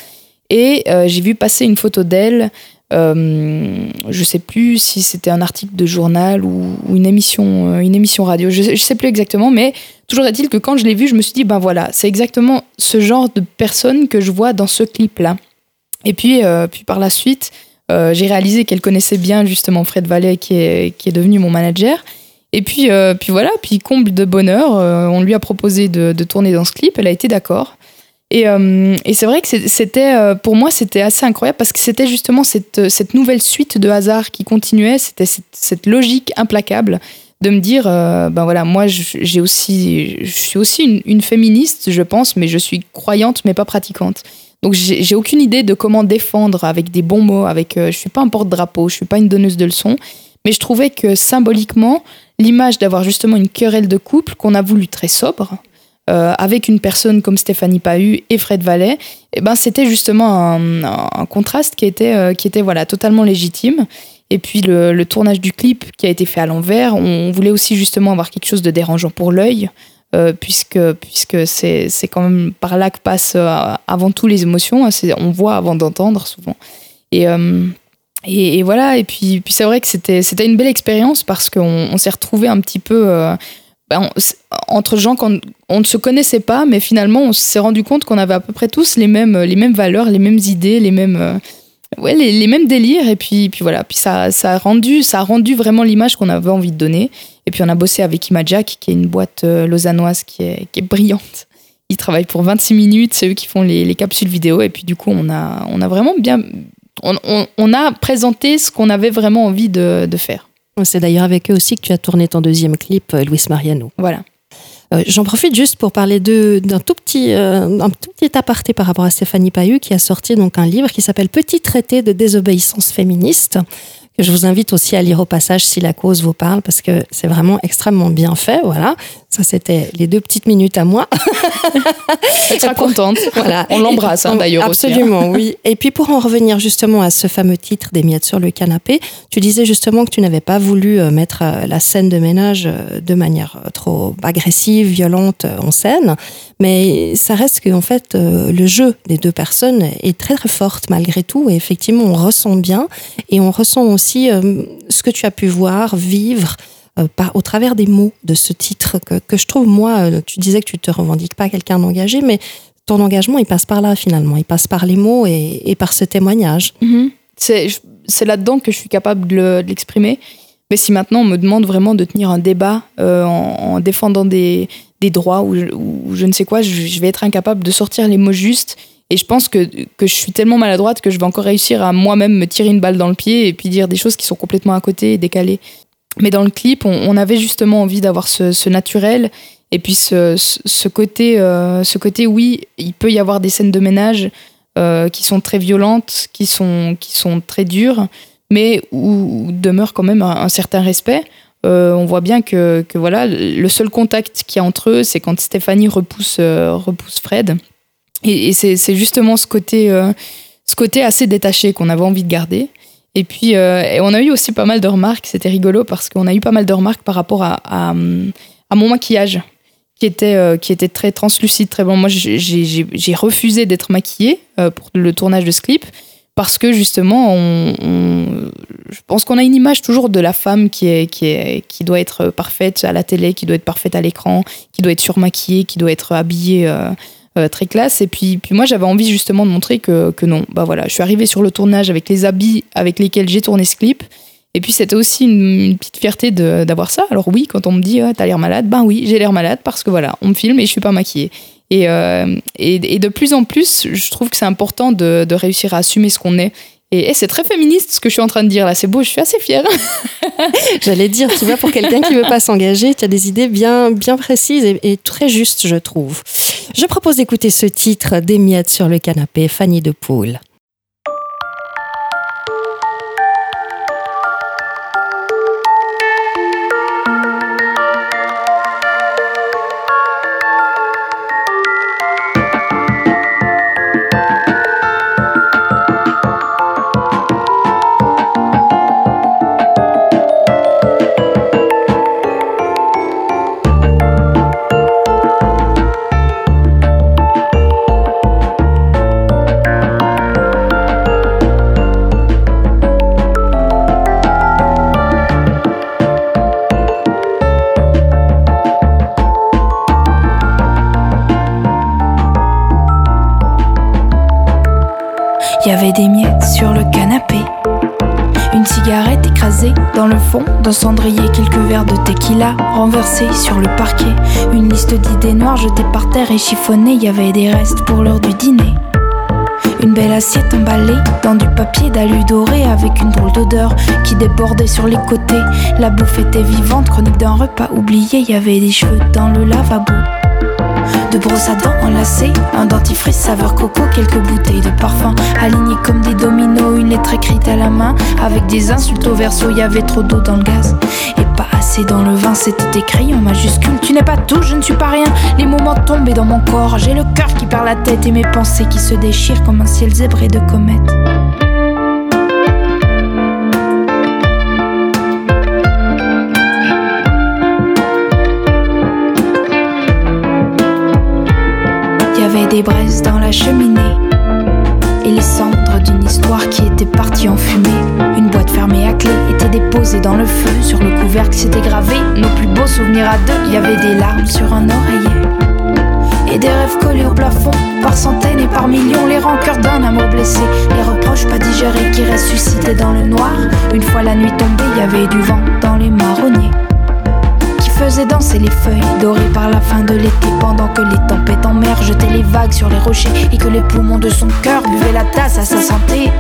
Speaker 3: et euh, j'ai vu passer une photo d'elle. Euh, je sais plus si c'était un article de journal ou, une émission une émission radio. Je, je sais plus exactement, mais toujours est-il que quand je l'ai vue, je me suis dit ben voilà c'est exactement ce genre de personne que je vois dans ce clip là. Et puis puis par la suite euh, j'ai réalisé qu'elle connaissait bien justement Fred Vallet qui est, qui est devenu mon manager. Et puis, euh, puis voilà, puis comble de bonheur, euh, on lui a proposé de, de, tourner dans ce clip, elle a été d'accord. Et, et c'est vrai que c'était, pour moi, c'était assez incroyable parce que c'était justement cette, cette nouvelle suite de hasard qui continuait, c'était cette, logique implacable de me dire, ben voilà, moi, j'ai aussi, je suis aussi une, féministe, je pense, mais je suis croyante, mais pas pratiquante. Donc j'ai aucune idée de comment défendre avec des bons mots. Avec, euh, je suis pas un porte-drapeau, je suis pas une donneuse de leçons, mais je trouvais que symboliquement, l'image d'avoir justement une querelle de couple qu'on a voulu très sobre, euh, avec une personne comme Stéphanie Pahu et Fred Vallet, eh ben c'était justement un, contraste qui était, euh, qui était voilà totalement légitime. Et puis le, le, tournage du clip qui a été fait à l'envers, on voulait aussi justement avoir quelque chose de dérangeant pour l'œil. Euh, puisque, puisque c'est, quand même par là que passent euh, avant tout les émotions. Hein, on voit avant d'entendre souvent. Et, euh, et, et, voilà, et puis, puis c'est vrai que c'était, une belle expérience parce qu'on on s'est retrouvé un petit peu ben, entre gens qu'on on ne se connaissait pas, mais finalement on s'est rendu compte qu'on avait à peu près tous les mêmes, les mêmes valeurs, les mêmes idées, les mêmes ouais, les, mêmes délires. Et puis, puis voilà, puis ça, ça, a rendu, ça a rendu vraiment l'image qu'on avait envie de donner. Et puis on a bossé avec Imajack, qui est une boîte euh, lausannoise qui est, qui est brillante. Ils travaillent pour 26 minutes, c'est eux qui font les, les, capsules vidéo. Et puis du coup, on a, on a vraiment bien. On, on, on a présenté ce qu'on avait vraiment envie de, de faire.
Speaker 2: C'est d'ailleurs avec eux aussi que tu as tourné ton deuxième clip, Louis Mariano.
Speaker 3: Voilà.
Speaker 2: Euh, j'en profite juste pour parler d'un tout petit euh, un tout petit aparté par rapport à Stéphanie Pahu qui a sorti donc un livre qui s'appelle Petit traité de désobéissance féministe je vous invite aussi à lire au passage si la cause vous parle parce que c'est vraiment extrêmement bien fait voilà ça, c'était les deux petites minutes à moi.
Speaker 3: Elle sera contente. Voilà. On l'embrasse hein, d'ailleurs
Speaker 2: aussi. Hein. Absolument, oui. Et puis pour en revenir justement à ce fameux titre des miettes sur le canapé, tu disais justement que tu n'avais pas voulu euh, mettre euh, la scène de ménage euh, de manière trop agressive, violente en scène, mais ça reste qu'en fait le jeu des deux personnes est très très forte malgré tout et effectivement on ressent bien et on ressent aussi ce que tu as pu voir, vivre euh, au travers des mots de ce titre que, je trouve, moi, euh, tu disais que tu te revendiques pas quelqu'un d'engagé, mais ton engagement, il passe par là finalement. Il passe par les mots et, par ce témoignage.
Speaker 3: Mhm. C'est là-dedans que je suis capable de l'exprimer. Mais si maintenant on me demande vraiment de tenir un débat euh, en, défendant des, droits ou, je ne sais quoi, je, vais être incapable de sortir les mots justes. Et je pense que, que je suis tellement maladroite que je vais encore réussir à moi-même me tirer une balle dans le pied et puis dire des choses qui sont complètement à côté et décalées. Mais dans le clip, on, avait justement envie d'avoir ce, naturel et puis ce, côté, euh, ce côté, oui, il peut y avoir des scènes de ménage euh, qui sont très violentes, qui sont, qui sont très dures, mais où, demeure quand même un, certain respect. Euh, on voit bien que, que, voilà, le seul contact qu'il y a entre eux, c'est quand Stéphanie repousse, repousse Fred. Et, et c'est justement ce côté, ce côté assez détaché qu'on avait envie de garder. Et puis, euh, on a eu aussi pas mal de remarques. C'était rigolo parce qu'on a eu pas mal de remarques par rapport à, mon maquillage, qui était, euh, qui était très translucide, très bon. Moi, j'ai refusé d'être maquillée euh, pour le tournage de ce clip parce que justement, je pense qu'on a une image toujours de la femme qui, est, qui, qui doit être parfaite à la télé, qui doit être parfaite à l'écran, qui doit être surmaquillée, qui doit être habillée euh, très classe. Et puis, puis moi, j'avais envie justement de montrer que, que non. Bah voilà, je suis arrivée sur le tournage avec les habits avec lesquels j'ai tourné ce clip. Et puis c'était aussi une, petite fierté d'avoir ça. Alors oui, quand on me dit ah, t'as l'air malade, ben oui, j'ai l'air malade parce que voilà, on me filme et je suis pas maquillée. Et, euh, et, de plus en plus, je trouve que c'est important de, de, réussir à assumer ce qu'on est et, c'est très féministe ce que je suis en train de dire là. C'est beau, je suis assez fière.
Speaker 2: J'allais dire, tu vois, pour quelqu'un qui veut pas s'engager, tu as des idées bien, bien précises et, et, très justes, je trouve. Je propose d'écouter ce titre des miettes sur le canapé, Fanny de Poule.
Speaker 1: D'un cendrier, quelques verres de tequila renversés sur le parquet. Une liste d'idées noires jetées par terre et chiffonnées, y avait des restes pour l'heure du dîner. Une belle assiette emballée dans du papier d'alu doré avec une drôle d'odeur qui débordait sur les côtés. La bouffe était vivante, chronique d'un repas oublié, y avait des cheveux dans le lavabo de brosse à dents enlacées, un dentifrice saveur coco, quelques bouteilles de parfum alignées comme des dominos, une lettre écrite à la main avec des insultes au verso, y avait trop d'eau dans le gaz et pas assez dans le vin, c'était écrit en majuscule. Tu n'es pas tout, je ne suis pas rien. Les moments tombés dans mon corps, j'ai le cœur qui perd la tête et mes pensées qui se déchirent comme un ciel zébré de comètes. Des braises dans la cheminée et les cendres d'une histoire qui était partie en fumée. Une boîte fermée à clé était déposée dans le feu. Sur le couvercle s'était gravé nos plus beaux souvenirs à deux. Il y avait des larmes sur un oreiller et des rêves collés au plafond par centaines et par millions. Les rancœurs d'un amour blessé, les reproches pas digérés qui ressuscitaient dans le noir. Une fois la nuit tombée, il y avait du vent dans les marronniers faisait danser les feuilles dorées par la fin de l'été. Pendant que les tempêtes en mer jetaient les vagues sur les rochers et que les poumons de son cœur buvaient la tasse à sa santé.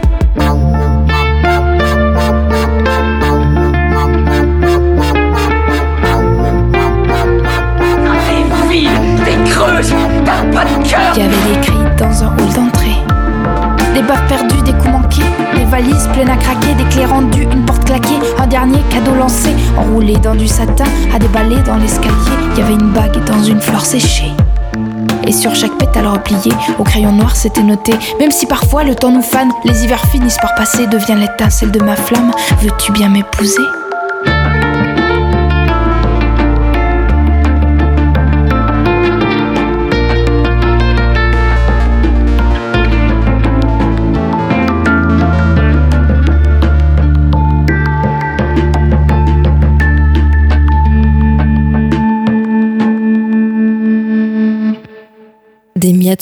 Speaker 1: Il y avait des cris dans un hall d'entrée, des perdues, des valises pleines à craquer, des clés rendues, une porte claquée, un dernier cadeau lancé, enroulé dans du satin, à déballer dans l'escalier. Il y avait une bague dans une fleur séchée. Et sur chaque pétale replié, au crayon noir, c'était noté. Même si parfois le temps nous fane, les hivers finissent par passer, devient l'étincelle de ma flamme. Veux-tu bien m'épouser?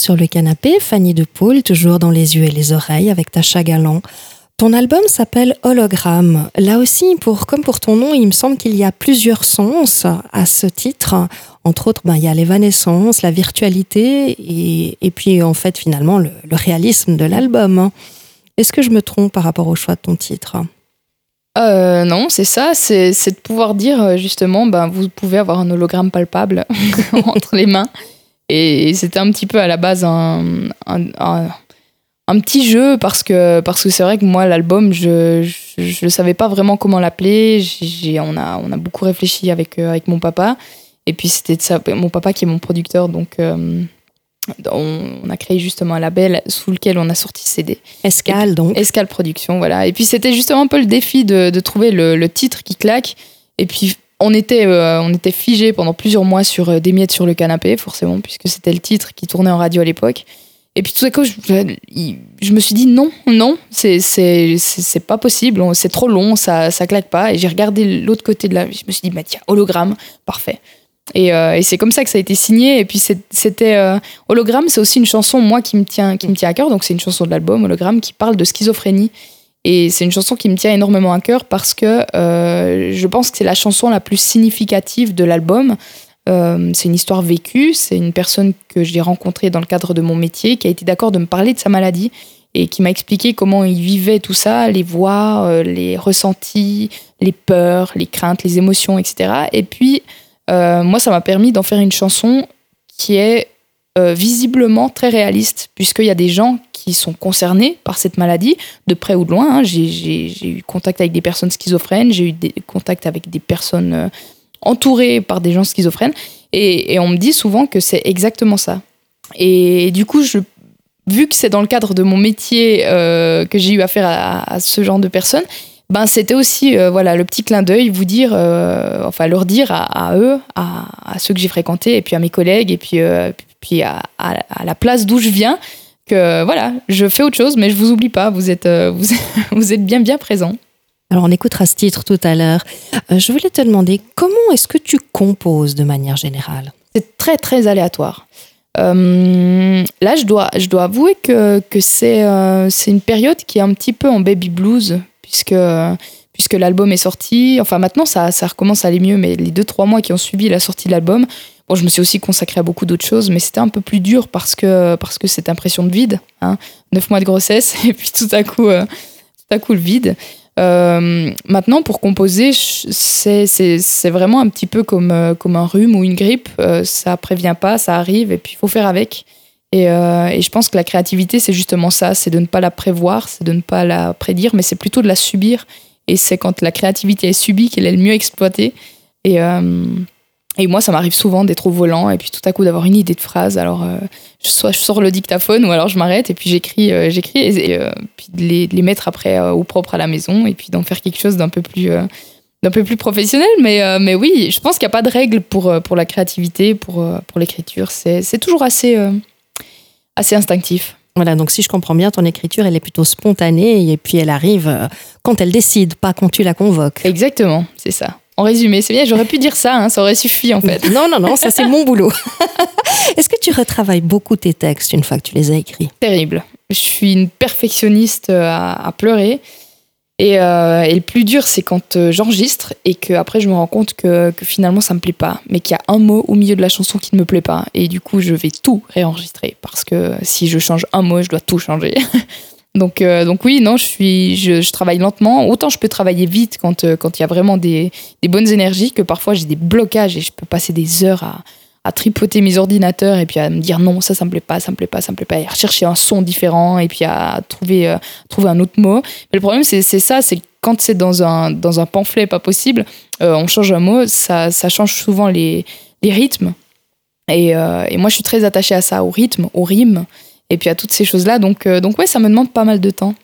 Speaker 2: Sur le canapé, Fanny de Poule, toujours dans les yeux et les oreilles, avec Tacha Galant. Ton album s'appelle Hologramme. Là aussi, pour, comme pour ton nom, il me semble qu'il y a plusieurs sens à ce titre. Entre autres, ben, il y a l'évanescence, la virtualité et, et, puis en fait finalement le, réalisme de l'album. Est-ce que je me trompe par rapport au choix de ton titre?
Speaker 3: Euh, non, c'est ça, c'est de pouvoir dire justement, ben, vous pouvez avoir un hologramme palpable entre les mains. Et c'était un petit peu à la base un, un, un, un petit jeu parce que parce que c'est vrai que moi l'album je, je je savais pas vraiment comment l'appeler. J'ai on a on a beaucoup réfléchi avec euh, avec mon papa et puis c'était mon papa qui est mon producteur donc euh, on, on, a créé justement un label sous lequel on a sorti CD.
Speaker 2: Escale donc.
Speaker 3: Escale Production voilà. Et puis c'était justement un peu le défi de, de trouver le, le titre qui claque et puis on était, euh, était figé pendant plusieurs mois sur euh, des miettes sur le canapé, forcément, puisque c'était le titre qui tournait en radio à l'époque. Et puis tout à coup, je, me suis dit non, non, c'est pas possible, c'est trop long, ça, ça claque pas. Et j'ai regardé l'autre côté de la. Je me suis dit, bah tiens, hologramme, parfait. Et, euh, c'est comme ça que ça a été signé. Et puis c'était hologramme, c'est aussi une chanson moi qui me tient, qui me tient à cœur. Donc c'est une chanson de l'album hologramme qui parle de schizophrénie. Et c'est une chanson qui me tient énormément à cœur parce que euh, je pense que c'est la chanson la plus significative de l'album. Euh, c'est une histoire vécue, c'est une personne que j'ai rencontrée dans le cadre de mon métier qui a été d'accord de me parler de sa maladie et qui m'a expliqué comment il vivait tout ça, les voix, euh, les ressentis, les peurs, les craintes, les émotions, etc. Et puis, moi, ça m'a permis d'en faire une chanson qui est euh, visiblement très réaliste, puisqu'il y a des gens qui sont concernés par cette maladie, de près ou de loin. Hein. J'ai eu contact avec des personnes schizophrènes, j'ai eu des contacts avec des personnes euh, entourées par des gens schizophrènes, et, on me dit souvent que c'est exactement ça. Et du coup, vu que c'est dans le cadre de mon métier euh, que j'ai eu affaire à, ce genre de personnes, ben c'était aussi voilà le petit clin d'œil, vous dire, enfin leur dire à, eux, à, ceux que j'ai fréquentés, et puis à mes collègues, et puis, puis à, à, la place d'où je viens, que voilà, je fais autre chose, mais je vous oublie pas, vous êtes, euh, vous, vous êtes bien bien présent.
Speaker 2: Alors on écoutera ce titre tout à l'heure. Euh, je voulais te demander comment est-ce que tu composes de manière générale?
Speaker 3: C'est très très aléatoire. Euh, là, je dois, je dois avouer que, que c'est euh, une période qui est un petit peu en baby blues, puisque, puisque l'album est sorti. Enfin, maintenant, ça, recommence à aller mieux, mais les deux, trois mois qui ont suivi la sortie de l'album, Bon, je me suis aussi consacrée à beaucoup d'autres choses, mais c'était un peu plus dur parce que, parce que cette impression de vide, hein, neuf mois de grossesse, et puis tout à coup, euh, tout à coup le vide. Euh, maintenant, pour composer, c'est vraiment un petit peu comme, euh, comme un rhume ou une grippe. Ça prévient pas, ça arrive, et puis il faut faire avec. Et, et, je pense que la créativité, c'est justement ça, c'est de ne pas la prévoir, c'est de ne pas la prédire, mais c'est plutôt de la subir. Et c'est quand la créativité est subie qu'elle est le mieux exploitée. Et, euh, et moi, ça m'arrive souvent d'être au volant et puis tout à coup d'avoir une idée de phrase. Alors, euh, soit je sors le dictaphone ou alors je m'arrête et puis j'écris, euh, j'écris et, puis de les, de les, mettre après au propre à la maison et puis d'en faire quelque chose d'un peu plus, d'un peu plus professionnel. Mais, mais oui, je pense qu'il n'y a pas de règle pour, pour la créativité, pour, pour l'écriture. C'est, c'est toujours assez, assez instinctif.
Speaker 2: Voilà, donc si je comprends bien, ton écriture, elle est plutôt spontanée et puis elle arrive quand elle décide, pas quand tu la convoques.
Speaker 3: Exactement, c'est ça. En résumé, c'est bien, j'aurais pu dire ça, hein, ça aurait suffi en fait.
Speaker 2: Non, non, non, ça c'est mon boulot. Est-ce que tu retravailles beaucoup tes textes une fois que tu les as écrits?
Speaker 3: Terrible. Je suis une perfectionniste à, à pleurer. Et, euh, et, le plus dur, c'est quand euh, j'enregistre et que après je me rends compte que, finalement ça me plaît pas, mais qu'il y a un mot au milieu de la chanson qui ne me plaît pas. Et du coup, je vais tout réenregistrer parce que si je change un mot, je dois tout changer. Donc, euh, donc oui, non, je, suis, je, travaille lentement. Autant je peux travailler vite quand il y a vraiment des bonnes énergies que parfois j'ai des blocages et je peux passer des heures à, à tripoter mes ordinateurs et puis à me dire non, ça, ça me plaît pas, ça me plaît pas, ça me plaît pas, et à rechercher un son différent et puis à trouver, euh, trouver un autre mot. Mais le problème, c'est ça, c'est quand c'est dans un, dans un pamphlet pas possible, euh, on change un mot, ça, ça change souvent les, les rythmes. Et, euh, et, moi, je suis très attachée à ça, au rythme, au rime, et puis à toutes ces choses-là. Donc, donc ouais, ça me demande pas mal de temps.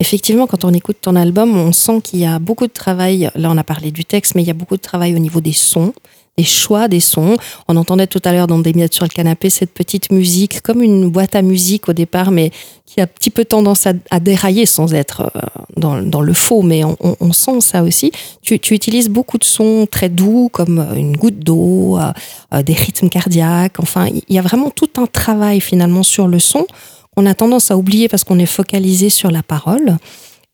Speaker 2: Effectivement, quand on écoute ton album, on sent qu'il y a beaucoup de travail. Là, on a parlé du texte, mais il y a beaucoup de travail au niveau des sons des choix des sons. On entendait tout à l'heure dans des miettes sur le canapé cette petite musique, comme une boîte à musique au départ, mais qui a un petit peu tendance à, dérailler sans être euh, dans, le faux, mais on, sent ça aussi. Tu, utilises beaucoup de sons très doux, comme euh, une goutte d'eau, euh, des rythmes cardiaques. Enfin, il y a vraiment tout un travail finalement sur le son. On a tendance à oublier parce qu'on est focalisé sur la parole.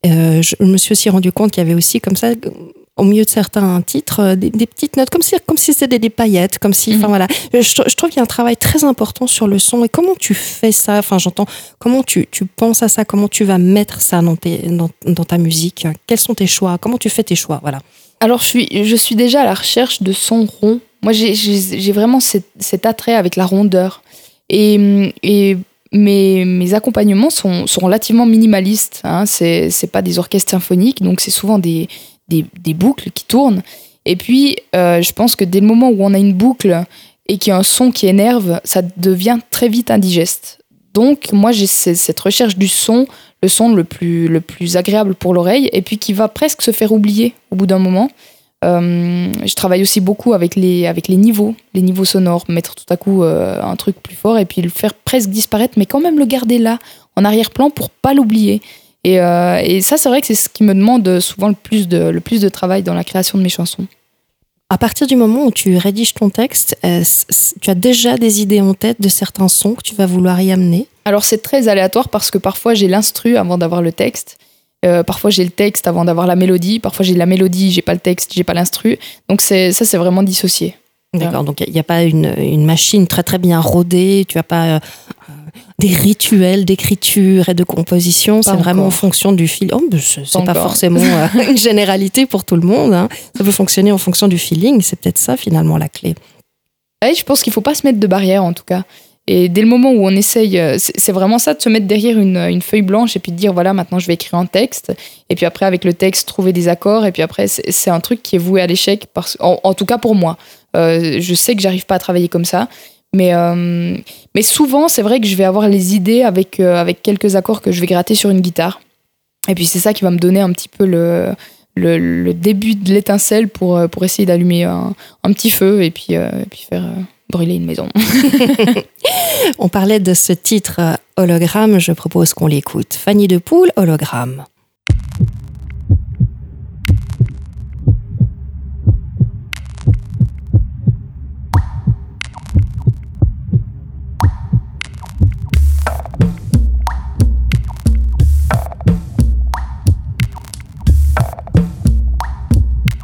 Speaker 2: je me suis aussi rendu compte qu'il y avait aussi comme ça au milieu de certains titres, euh, des, petites notes, comme si, comme si c'était des paillettes, comme si, enfin mhm. voilà. Je, trouve qu'il y a un travail très important sur le son. Et comment tu fais ça? Enfin, j'entends, comment tu, tu penses à ça? Comment tu vas mettre ça dans, tes, dans, dans, ta musique? Quels sont tes choix? Comment tu fais tes choix? Voilà.
Speaker 3: Alors, je suis, je suis déjà à la recherche de sons ronds. Moi, j'ai vraiment cet, cet, attrait avec la rondeur. Et, et mes, mes accompagnements sont, sont relativement minimalistes. Hein. C'est pas des orchestres symphoniques, donc c'est souvent des, des, boucles qui tournent. Et puis, euh, je pense que dès le moment où on a une boucle et qu'il y a un son qui énerve, ça devient très vite indigeste. Donc, moi, j'ai cette recherche du son, le son le plus, le plus agréable pour l'oreille, et puis qui va presque se faire oublier au bout d'un moment. Euh, je travaille aussi beaucoup avec les, avec les niveaux, les niveaux sonores, mettre tout à coup euh, un truc plus fort et puis le faire presque disparaître, mais quand même le garder là, en arrière-plan, pour pas l'oublier. Euh, et, ça, c'est vrai que c'est ce qui me demande souvent le plus, de, le plus de travail dans la création de mes chansons.
Speaker 2: À partir du moment où tu rédiges ton texte, tu as déjà des idées en tête de certains sons que tu vas vouloir y amener?
Speaker 3: Alors c'est très aléatoire parce que parfois j'ai l'instru avant d'avoir le texte. Euh, parfois j'ai le texte avant d'avoir la mélodie. Parfois j'ai la mélodie, j'ai pas le texte, j'ai pas l'instru. Donc ça c'est vraiment dissocié.
Speaker 2: D'accord, donc il n'y a pas une, une, machine très très bien rodée, tu as pas euh, des rituels d'écriture et de composition, c'est vraiment en fonction du fil. Oh, c'est pas forcément euh, une généralité pour tout le monde, hein. ça peut fonctionner en fonction du feeling, c'est peut-être ça finalement la clé.
Speaker 3: Oui, je pense qu'il faut pas se mettre de barrière en tout cas. Et dès le moment où on essaye, euh, c'est vraiment ça de se mettre derrière une, une, feuille blanche et puis de dire voilà, maintenant je vais écrire un texte. Et puis après, avec le texte, trouver des accords. Et puis après, c'est un truc qui est voué à l'échec, en, en, tout cas pour moi. Euh, je sais que j'arrive pas à travailler comme ça. Mais, euh, mais souvent, c'est vrai que je vais avoir les idées avec, euh, avec quelques accords que je vais gratter sur une guitare. Et puis c'est ça qui va me donner un petit peu le, le, début de l'étincelle pour, pour essayer d'allumer un, un, petit feu et puis, et puis faire brûler une maison.
Speaker 2: On parlait de ce titre hologramme, je propose qu'on l'écoute. Fanny de Poule, hologramme.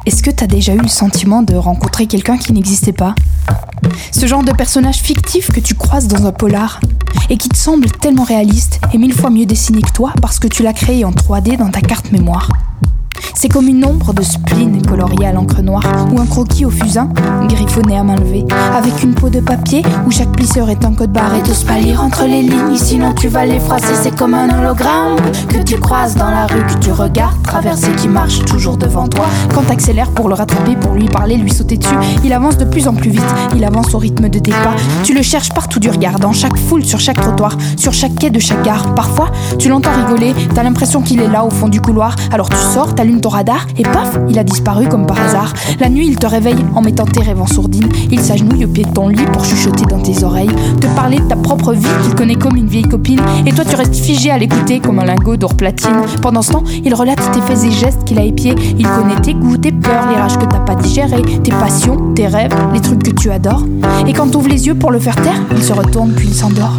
Speaker 1: Est-ce que t'as déjà eu le sentiment de rencontrer quelqu'un qui n'existait pas? Ce genre de personnage fictif que tu croises dans un polar et qui te semble tellement réaliste et mille fois mieux dessiné que toi parce que tu l'as créé en 3D dans ta carte mémoire. C'est comme une ombre de spleen coloriée à l'encre noire ou un croquis au fusain, griffonné à main levée, avec une peau de papier où chaque plisseur est un code barre et de lire entre les lignes, sinon tu vas l'effacer. C'est comme un hologramme que tu croises dans la rue, que tu regardes traverser, qui marche toujours devant toi. Quand t'accélères pour le rattraper, pour lui parler, lui sauter dessus, il avance de plus en plus vite, il avance au rythme de tes pas. Tu le cherches partout du regard, dans chaque foule, sur chaque trottoir, sur chaque quai de chaque gare. Parfois, tu l'entends rigoler, t'as l'impression qu'il est là au fond du couloir, alors tu sors, t'allumes ton radar et paf, il a disparu comme par hasard. La nuit, il te réveille en mettant tes rêves en sourdine. Il s'agenouille au pied de ton lit pour chuchoter dans tes oreilles, te parler de ta propre vie qu'il connaît comme une vieille copine. Et toi, tu restes figé à l'écouter comme un lingot d'or platine. Pendant ce temps, il relate tes faits et gestes qu'il a épiés. Il connaît tes goûts, tes peurs, les rages que t'as pas digérées, tes passions, tes rêves, les trucs que tu adores. Et quand t'ouvres les yeux pour le faire taire, il se retourne puis il s'endort.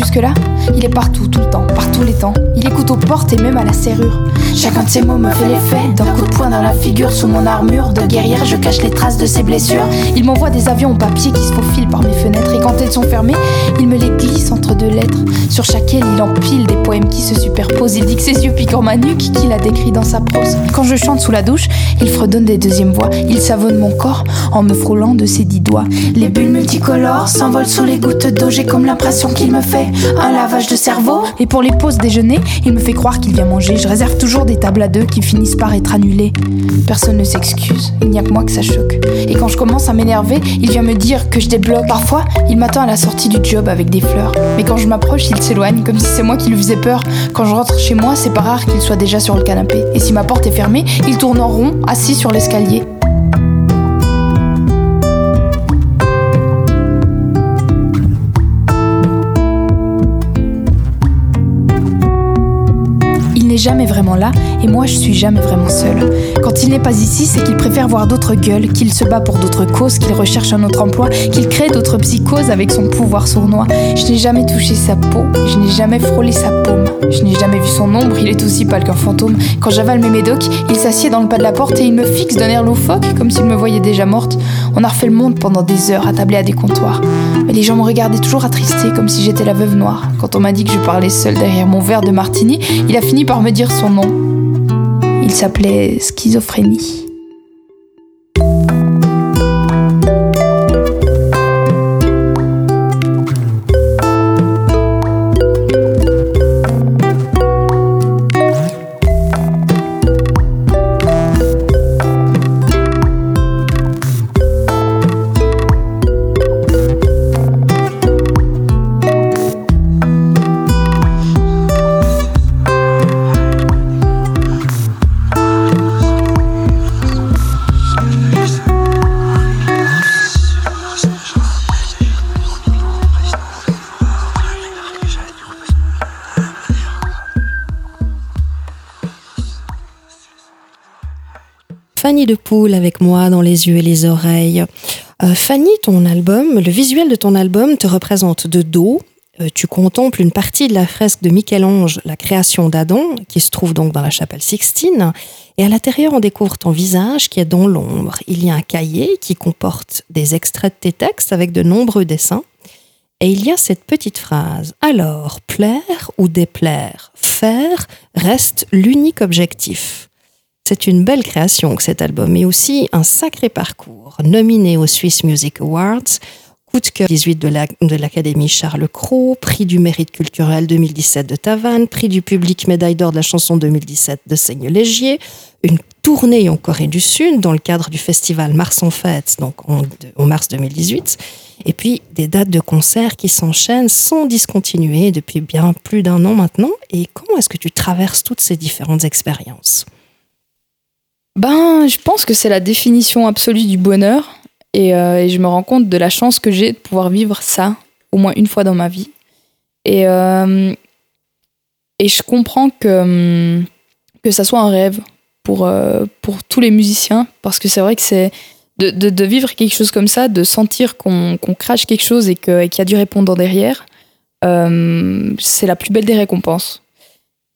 Speaker 1: Jusque-là Il est partout, tout le temps, par tous les temps. Il écoute aux portes et même à la serrure. Chacun de ses mots me fait l'effet d'un coup de poing dans la figure. Sous mon armure de guerrière, je cache les traces de ses blessures. Il m'envoie des avions en papier qui se faufilent par mes fenêtres. Et quand elles sont fermées, il me les glisse entre deux lettres. Sur chaquelle, il empile des poèmes qui se superposent. Il dit que ses yeux piquent ma nuque, qu'il a décrit dans sa prose. Quand je chante sous la douche, il fredonne des deuxièmes voix. Il savonne mon corps en me frôlant de ses dix doigts. Les bulles multicolores s'envolent sous les gouttes d'eau. J'ai comme l'impression qu'il me fait un lavage de cerveau. Et pour les pauses déjeuner, il me fait croire qu'il vient manger. Je réserve toujours des tables à deux qui finissent par être annulées. Personne ne s'excuse, il n'y a que moi que ça choque. Et quand je commence à m'énerver, il vient me dire que je débloque. Parfois, il m'attend à la sortie du job avec des fleurs. Mais quand je m'approche, il s'éloigne, comme si c'est moi qui lui faisais peur. Quand je rentre chez moi, c'est pas rare qu'il soit déjà sur le canapé. Et si ma porte est fermée, il tourne en rond, assis sur l'escalier. Jamais vraiment là et moi je suis jamais vraiment seule. Quand il n'est pas ici, c'est qu'il préfère voir d'autres gueules, qu'il se bat pour d'autres causes, qu'il recherche un autre emploi, qu'il crée d'autres psychoses avec son pouvoir sournois. Je n'ai jamais touché sa peau, je n'ai jamais frôlé sa paume, je n'ai jamais vu son ombre, il est aussi pâle qu'un fantôme. Quand j'avale mes médocs, il s'assied dans le pas de la porte et il me fixe d'un air loufoque, comme s'il me voyait déjà morte. On a refait le monde pendant des heures, attablé à des comptoirs. Mais les gens me regardaient toujours attristés, comme si j'étais la veuve noire. Quand on m'a dit que je parlais seule derrière mon verre de martini, il a fini par me dire son nom. Il s'appelait Schizophrénie.
Speaker 2: Fanny de Poule avec moi dans les yeux et les oreilles. Euh, Fanny, ton album, le visuel de ton album te représente de dos. Euh, tu contemples une partie de la fresque de Michel-Ange, la création d'Adam, qui se trouve donc dans la chapelle Sixtine. Et à l'intérieur, on découvre ton visage qui est dans l'ombre. Il y a un cahier qui comporte des extraits de tes textes avec de nombreux dessins. Et il y a cette petite phrase. Alors, plaire ou déplaire, faire reste l'unique objectif. C'est une belle création que cet album, mais aussi un sacré parcours. Nominé aux Swiss Music Awards, coup de cœur 18 de l'Académie Charles Cros, prix du mérite culturel 2017 de Tavannes, prix du public médaille d'or de la chanson 2017 de Seigne-Légier, une tournée en Corée du Sud dans le cadre du festival Mars en Fête, donc en, en mars 2018, et puis des dates de concerts qui s'enchaînent sans discontinuer depuis bien plus d'un an maintenant. Et comment est-ce que tu traverses toutes ces différentes expériences?
Speaker 3: Ben, je pense que c'est la définition absolue du bonheur. Euh, et, je me rends compte de la chance que j'ai de pouvoir vivre ça au moins une fois dans ma vie. Et, euh, et je comprends que, hum, que ça soit un rêve pour, euh, pour tous les musiciens, parce que c'est vrai que c'est de, de, vivre quelque chose comme ça, de sentir qu'on crache quelque chose et qu'il y a du répondant derrière, c'est la plus belle des récompenses.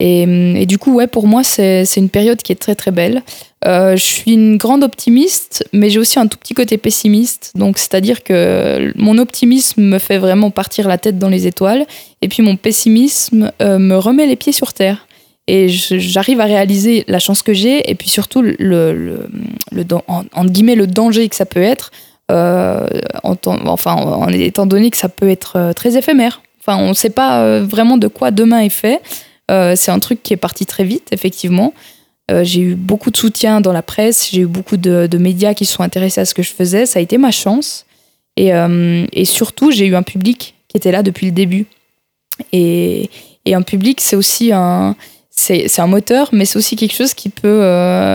Speaker 3: Et, et, du coup, ouais, pour moi, c'est une période qui est très très belle. Euh, je suis une grande optimiste, mais j'ai aussi un tout petit côté pessimiste. Donc, c'est-à-dire que mon optimisme me fait vraiment partir la tête dans les étoiles, et puis mon pessimisme euh, me remet les pieds sur terre. Et j'arrive à réaliser la chance que j'ai, et puis surtout le, le, en, guillemets le danger que ça peut être, euh, en, enfin, en étant donné que ça peut être très éphémère. Enfin, on ne sait pas vraiment de quoi demain est fait. Euh, c'est un truc qui est parti très vite, effectivement. Euh, j'ai eu beaucoup de soutien dans la presse, j'ai eu beaucoup de, médias qui se sont intéressés à ce que je faisais. Ça a été ma chance. Et, euh, surtout, j'ai eu un public qui était là depuis le début. Et, un public, c'est aussi un, c'est, un moteur, mais c'est aussi quelque chose qui peut,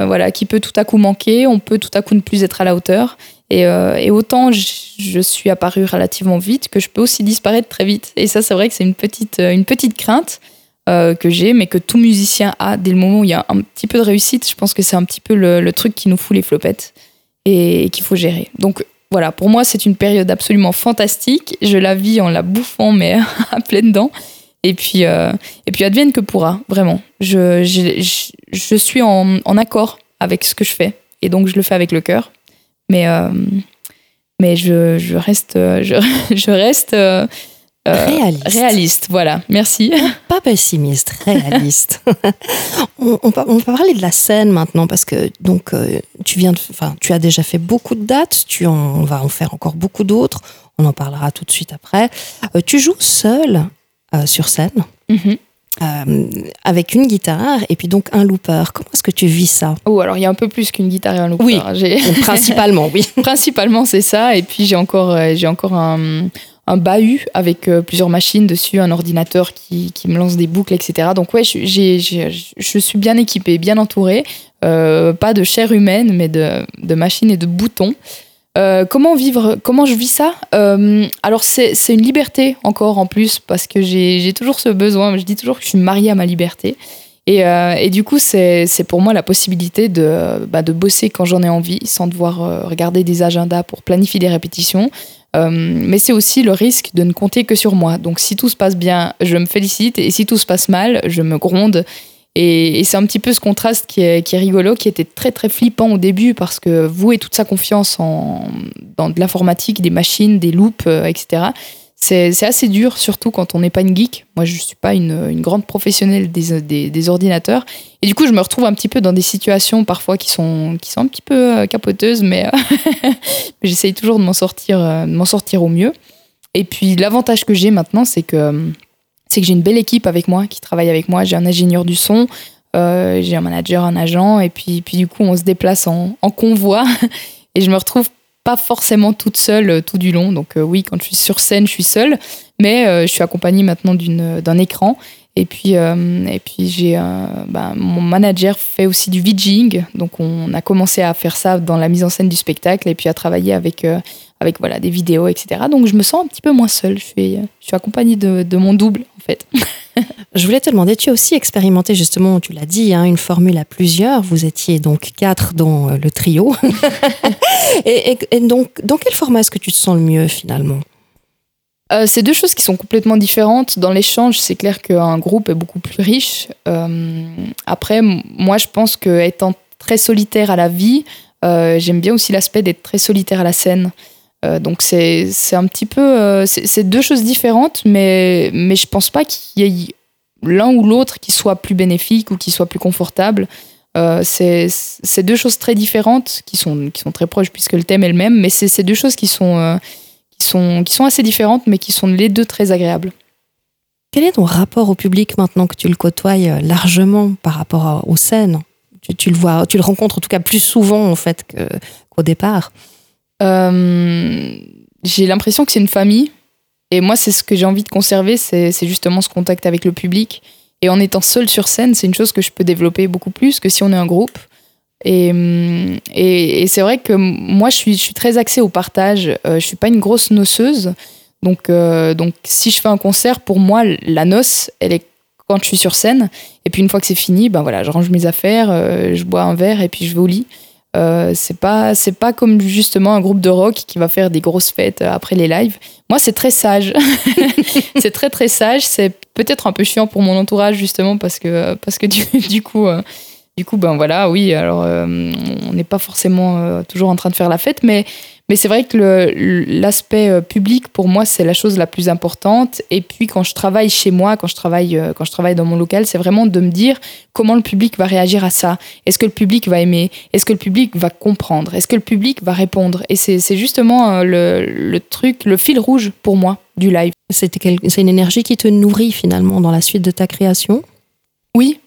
Speaker 3: voilà, qui peut tout à coup manquer. On peut tout à coup ne plus être à la hauteur. Et, autant je, suis apparue relativement vite que je peux aussi disparaître très vite. Et ça, c'est vrai que c'est une petite, une petite crainte. Euh, que j'ai, mais que tout musicien a dès le moment où il y a un petit peu de réussite. Je pense que c'est un petit peu le, truc qui nous fout les flopettes et, qu'il faut gérer. Donc, voilà, pour moi, c'est une période absolument fantastique. Je la vis en la bouffant, mais à pleines dents. Et puis, euh, et puis advienne que pourra, vraiment. Je, je, je suis en, accord avec ce que je fais. Et donc, je le fais avec le cœur. Mais, euh, mais je, je, reste, je, je reste euh,
Speaker 2: réaliste.
Speaker 3: réaliste. Voilà, merci.
Speaker 2: Pas pessimiste, réaliste. on, on, on, va parler de la scène maintenant parce que donc tu viens enfin, tu as déjà fait beaucoup de dates. Tu en, on va en faire encore beaucoup d'autres. On en parlera tout de suite après. tu joues seul euh, sur scène.
Speaker 3: Mm -hmm.
Speaker 2: euh, avec une guitare et puis donc un looper. Comment est-ce que tu vis ça?
Speaker 3: Oh, alors il y a un peu plus qu'une guitare et un looper.
Speaker 2: Oui, principalement, oui.
Speaker 3: principalement, c'est ça. Et puis j'ai encore, euh, j'ai encore un, un bahut avec euh, plusieurs machines dessus, un ordinateur qui, qui, me lance des boucles, etc. Donc ouais, je, je suis bien équipée, bien entourée. Euh, pas de chair humaine, mais de, de machines et de boutons. Euh, comment vivre Comment je vis ça? Alors c'est une liberté encore en plus parce que j'ai toujours ce besoin. Je dis toujours que je suis mariée à ma liberté. Et, et du coup, c'est pour moi la possibilité de, bah, de bosser quand j'en ai envie, sans devoir regarder des agendas pour planifier des répétitions. Euh, mais c'est aussi le risque de ne compter que sur moi. Donc si tout se passe bien, je me félicite. Et si tout se passe mal, je me gronde. Et, et c'est un petit peu ce contraste qui est, rigolo, qui était très très flippant au début parce que vouer toute sa confiance en, dans de l'informatique, des machines, des loops, euh, etc., c'est assez dur, surtout quand on n'est pas une geek. Moi, je ne suis pas une, grande professionnelle des, ordinateurs. Et du coup, je me retrouve un petit peu dans des situations parfois qui sont, qui sont un petit peu euh, capoteuses, mais, mais j'essaye toujours de m'en sortir, euh, sortir au mieux. Et puis, l'avantage que j'ai maintenant, c'est que que j'ai une belle équipe avec moi qui travaille avec moi. J'ai un ingénieur du son, euh, j'ai un manager, un agent, et puis, puis du coup, on se déplace en convoi et je me retrouve pas forcément toute seule euh, tout du long. Donc euh, oui, quand je suis sur scène, je suis seule, mais euh, je suis accompagnée maintenant d'un écran. Et puis, puis j'ai bah, mon manager fait aussi du VJing, donc on a commencé à faire ça dans la mise en scène du spectacle et puis à travailler avec avec voilà des vidéos, etc. Donc je me sens un petit peu moins seule. Je suis, je suis accompagnée de mon double en fait.
Speaker 2: je voulais te demander, tu as aussi expérimenté justement, tu l'as dit, hein, une formule à plusieurs. Vous étiez donc quatre dans le trio. et, et, et, donc, dans quel format est-ce que tu te sens le mieux finalement?
Speaker 3: Euh, c'est deux choses qui sont complètement différentes. Dans l'échange, c'est clair qu'un groupe est beaucoup plus riche. Euh, après, moi, je pense que étant très solitaire à la vie, euh, j'aime bien aussi l'aspect d'être très solitaire à la scène. Euh, donc c'est un petit peu, euh, c'est deux choses différentes, mais mais je pense pas qu'il y ait l'un ou l'autre qui soit plus bénéfique ou qui soit plus confortable. Euh, c'est deux choses très différentes qui sont qui sont très proches puisque le thème est le même, mais c'est ces deux choses qui sont qui sont, qui sont assez différentes, mais qui sont les deux très agréables.
Speaker 2: Quel est ton rapport au public maintenant que tu le côtoies largement par rapport aux scènes? Tu, le vois, tu le rencontres en tout cas plus souvent en fait qu'au qu départ.
Speaker 3: Euh, j'ai l'impression que c'est une famille, et moi c'est ce que j'ai envie de conserver, c'est justement ce contact avec le public. Et en étant seul sur scène, c'est une chose que je peux développer beaucoup plus que si on est un groupe. Et, et c'est vrai que moi, je suis, très axée au partage. Euh, je suis pas une grosse noceuse. Donc, euh, donc, si je fais un concert, pour moi, la noce, elle est quand je suis sur scène. Et puis, une fois que c'est fini, ben voilà, je range mes affaires, euh, je bois un verre et puis je vais au lit. Euh, c'est pas c'est pas comme justement un groupe de rock qui va faire des grosses fêtes après les lives. Moi, c'est très sage. c'est très très sage. C'est peut-être un peu chiant pour mon entourage justement parce que parce que du, coup euh, du coup, ben voilà, oui, alors euh, on n'est pas forcément euh, toujours en train de faire la fête, mais, mais c'est vrai que l'aspect euh, public, pour moi, c'est la chose la plus importante. Et puis, quand je travaille chez moi, quand je travaille, euh, quand je travaille dans mon local, c'est vraiment de me dire comment le public va réagir à ça. Est-ce que le public va aimer? Est-ce que le public va comprendre? Est-ce que le public va répondre? Et c'est justement le, le truc, le fil rouge pour moi du live.
Speaker 2: C'est une énergie qui te nourrit finalement dans la suite de ta création?
Speaker 3: Oui,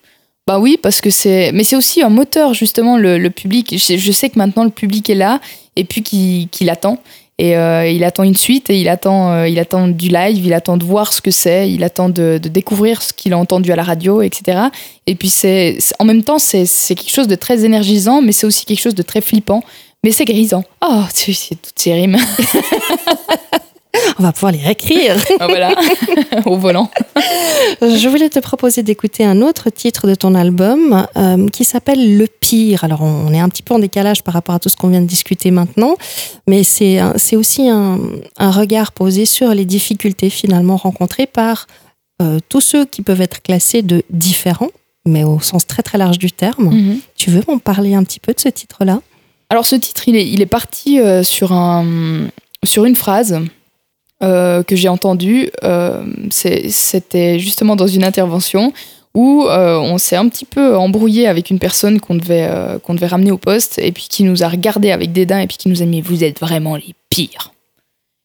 Speaker 3: bah oui, parce que c'est. Mais c'est aussi un moteur, justement, le, le public. Je, je, sais que maintenant, le public est là et puis qu'il qu attend. Et euh, il attend une suite et il attend, euh, il attend du live, il attend de voir ce que c'est, il attend de, de découvrir ce qu'il a entendu à la radio, etc. Et puis, c'est en même temps, c'est quelque chose de très énergisant, mais c'est aussi quelque chose de très flippant. Mais c'est grisant. Oh, c'est toutes ces rimes.
Speaker 2: On va pouvoir les réécrire.
Speaker 3: Ah, voilà, au volant.
Speaker 2: Je voulais te proposer d'écouter un autre titre de ton album euh, qui s'appelle Le Pire. Alors, on est un petit peu en décalage par rapport à tout ce qu'on vient de discuter maintenant, mais c'est aussi un, un, regard posé sur les difficultés finalement rencontrées par euh, tous ceux qui peuvent être classés de différents, mais au sens très très large du terme. Mhm. Tu veux m'en parler un petit peu de ce titre-là?
Speaker 3: Alors, ce titre, il est, il est parti euh, sur, un, sur une phrase euh, que j'ai entendu. Euh, c'était justement dans une intervention où euh, on s'est un petit peu embrouillé avec une personne qu'on devait, qu'on devait ramener au poste et puis qui nous a regardé avec dédain et puis qui nous a mis Vous êtes vraiment les pires.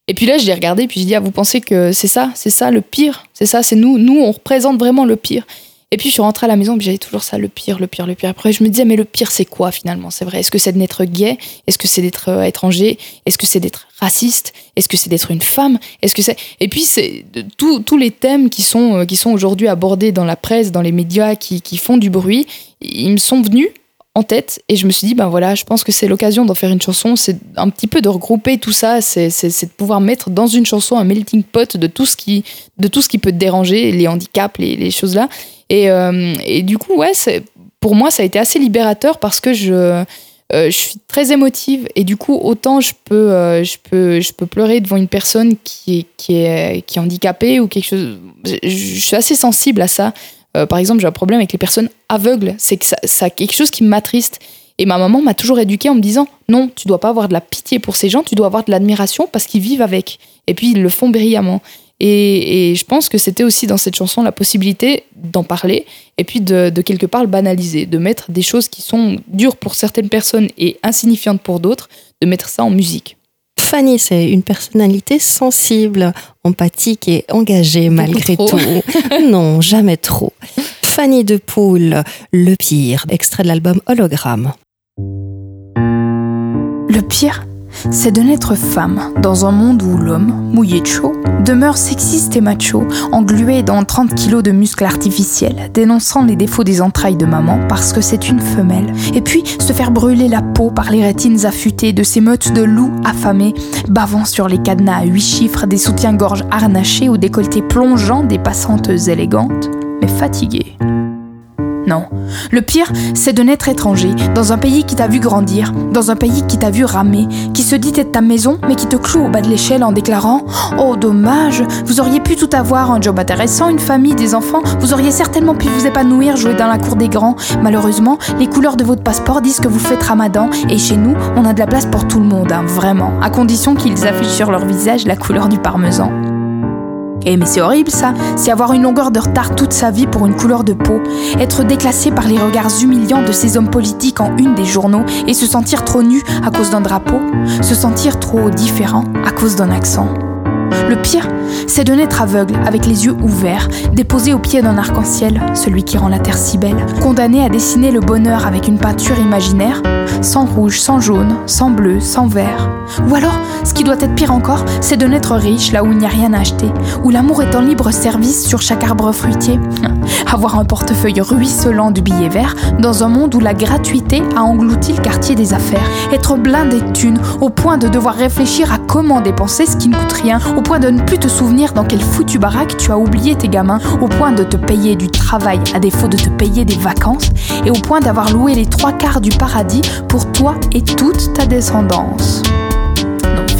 Speaker 3: Et puis là, je l'ai regardé et puis je dis ah, Vous pensez que c'est ça C'est ça le pire? C'est ça C'est nous Nous, on représente vraiment le pire. Et puis je suis rentrée à la maison, j'avais toujours ça, le pire, le pire, le pire. Après, je me disais, mais le pire, c'est quoi finalement? C'est vrai. Est-ce que c'est d'être gay? Est-ce que c'est d'être euh, étranger? Est-ce que c'est d'être raciste? Est-ce que c'est d'être une femme? Est-ce que c'est Et puis c'est tous les thèmes qui sont euh, qui sont aujourd'hui abordés dans la presse, dans les médias, qui, qui font du bruit, ils me sont venus en tête et je me suis dit ben voilà je pense que c'est l'occasion d'en faire une chanson c'est un petit peu de regrouper tout ça c'est de pouvoir mettre dans une chanson un melting pot de tout ce qui de tout ce qui peut te déranger les handicaps les, les choses là et, euh, et du coup, ouais, pour moi, ça a été assez libérateur parce que je, euh, je suis très émotive et du coup, autant je peux, euh, je peux, je peux pleurer devant une personne qui est, qui est, qui est handicapée ou quelque chose. Je, suis assez sensible à ça. Par exemple, j'ai un problème avec les personnes aveugles. C'est que ça, quelque chose qui m'attriste. Et ma maman m'a toujours éduquée en me disant non, tu dois pas avoir de la pitié pour ces gens, tu dois avoir de l'admiration parce qu'ils vivent avec. Et puis ils le font brillamment. Et, je pense que c'était aussi dans cette chanson la possibilité d'en parler et puis de, quelque part le banaliser, de mettre des choses qui sont dures pour certaines personnes et insignifiantes pour d'autres, de mettre ça en musique.
Speaker 2: Fanny, c'est une personnalité sensible, empathique et engagée malgré tout. non, jamais trop. Fanny de Poule, Le Pire, extrait de l'album Hologramme.
Speaker 1: Le pire, c'est de naître femme dans un monde où l'homme, mouillé de chaud, demeure sexiste et macho, englué dans 30 kilos de muscles artificiels, dénonçant les défauts des entrailles de maman parce que c'est une femelle, et puis se faire brûler la peau par les rétines affûtées de ces meutes de loups affamés, bavant sur les cadenas à huit chiffres des soutiens-gorge harnachés ou décolletés plongeants des passantes élégantes, mais fatiguées. Non. Le pire, c'est de naître étranger, dans un pays qui t'a vu grandir, dans un pays qui t'a vu ramer, qui se dit être ta maison, mais qui te cloue au bas de l'échelle en déclarant Oh, dommage, vous auriez pu tout avoir, un job intéressant, une famille, des enfants, vous auriez certainement pu vous épanouir, jouer dans la cour des grands. Malheureusement, les couleurs de votre passeport disent que vous faites ramadan, et chez nous, on a de la place pour tout le monde, hein, vraiment, à condition qu'ils affichent sur leur visage la couleur du parmesan. Eh mais c'est horrible ça, c'est avoir une longueur de retard toute sa vie pour une couleur de peau, être déclassé par les regards humiliants de ces hommes politiques en une des journaux et se sentir trop nu à cause d'un drapeau, se sentir trop différent à cause d'un accent. Le pire, c'est de naître aveugle, avec les yeux ouverts, déposé au pied d'un arc-en-ciel, celui qui rend la terre si belle, condamné à dessiner le bonheur avec une peinture imaginaire, sans rouge, sans jaune, sans bleu, sans vert. Ou alors, ce qui doit être pire encore, c'est de naître riche là où il n'y a rien à acheter, où l'amour est en libre service sur chaque arbre fruitier. Avoir un portefeuille ruisselant de billets verts dans un monde où la gratuité a englouti le quartier des affaires. Être blindé de thunes au point de devoir réfléchir à comment dépenser ce qui ne coûte rien, au point de ne plus te souvenir dans quel foutu baraque tu as oublié tes gamins, au point de te payer du travail à défaut de te payer des vacances, et au point d'avoir loué les trois quarts du paradis pour toi et toute ta descendance.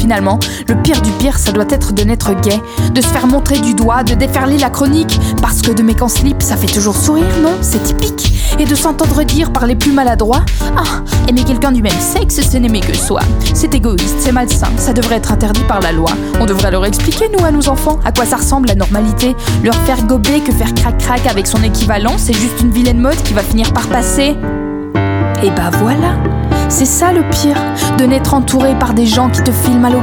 Speaker 1: Finalement, le pire du pire, ça doit être de naître gay, de se faire montrer du doigt, de déferler la chronique, parce que de mes en slip, ça fait toujours sourire, non? C'est typique. Et de s'entendre dire par les plus maladroits Ah, aimer quelqu'un du même sexe, c'est n'aimer que soi. C'est égoïste, c'est malsain, ça devrait être interdit par la loi. On devrait leur expliquer, nous, à nos enfants, à quoi ça ressemble la normalité. Leur faire gober que faire crac-crac avec son équivalent, c'est juste une vilaine mode qui va finir par passer. Et bah voilà c'est ça le pire, de n'être entouré par des gens qui te filment à l'eau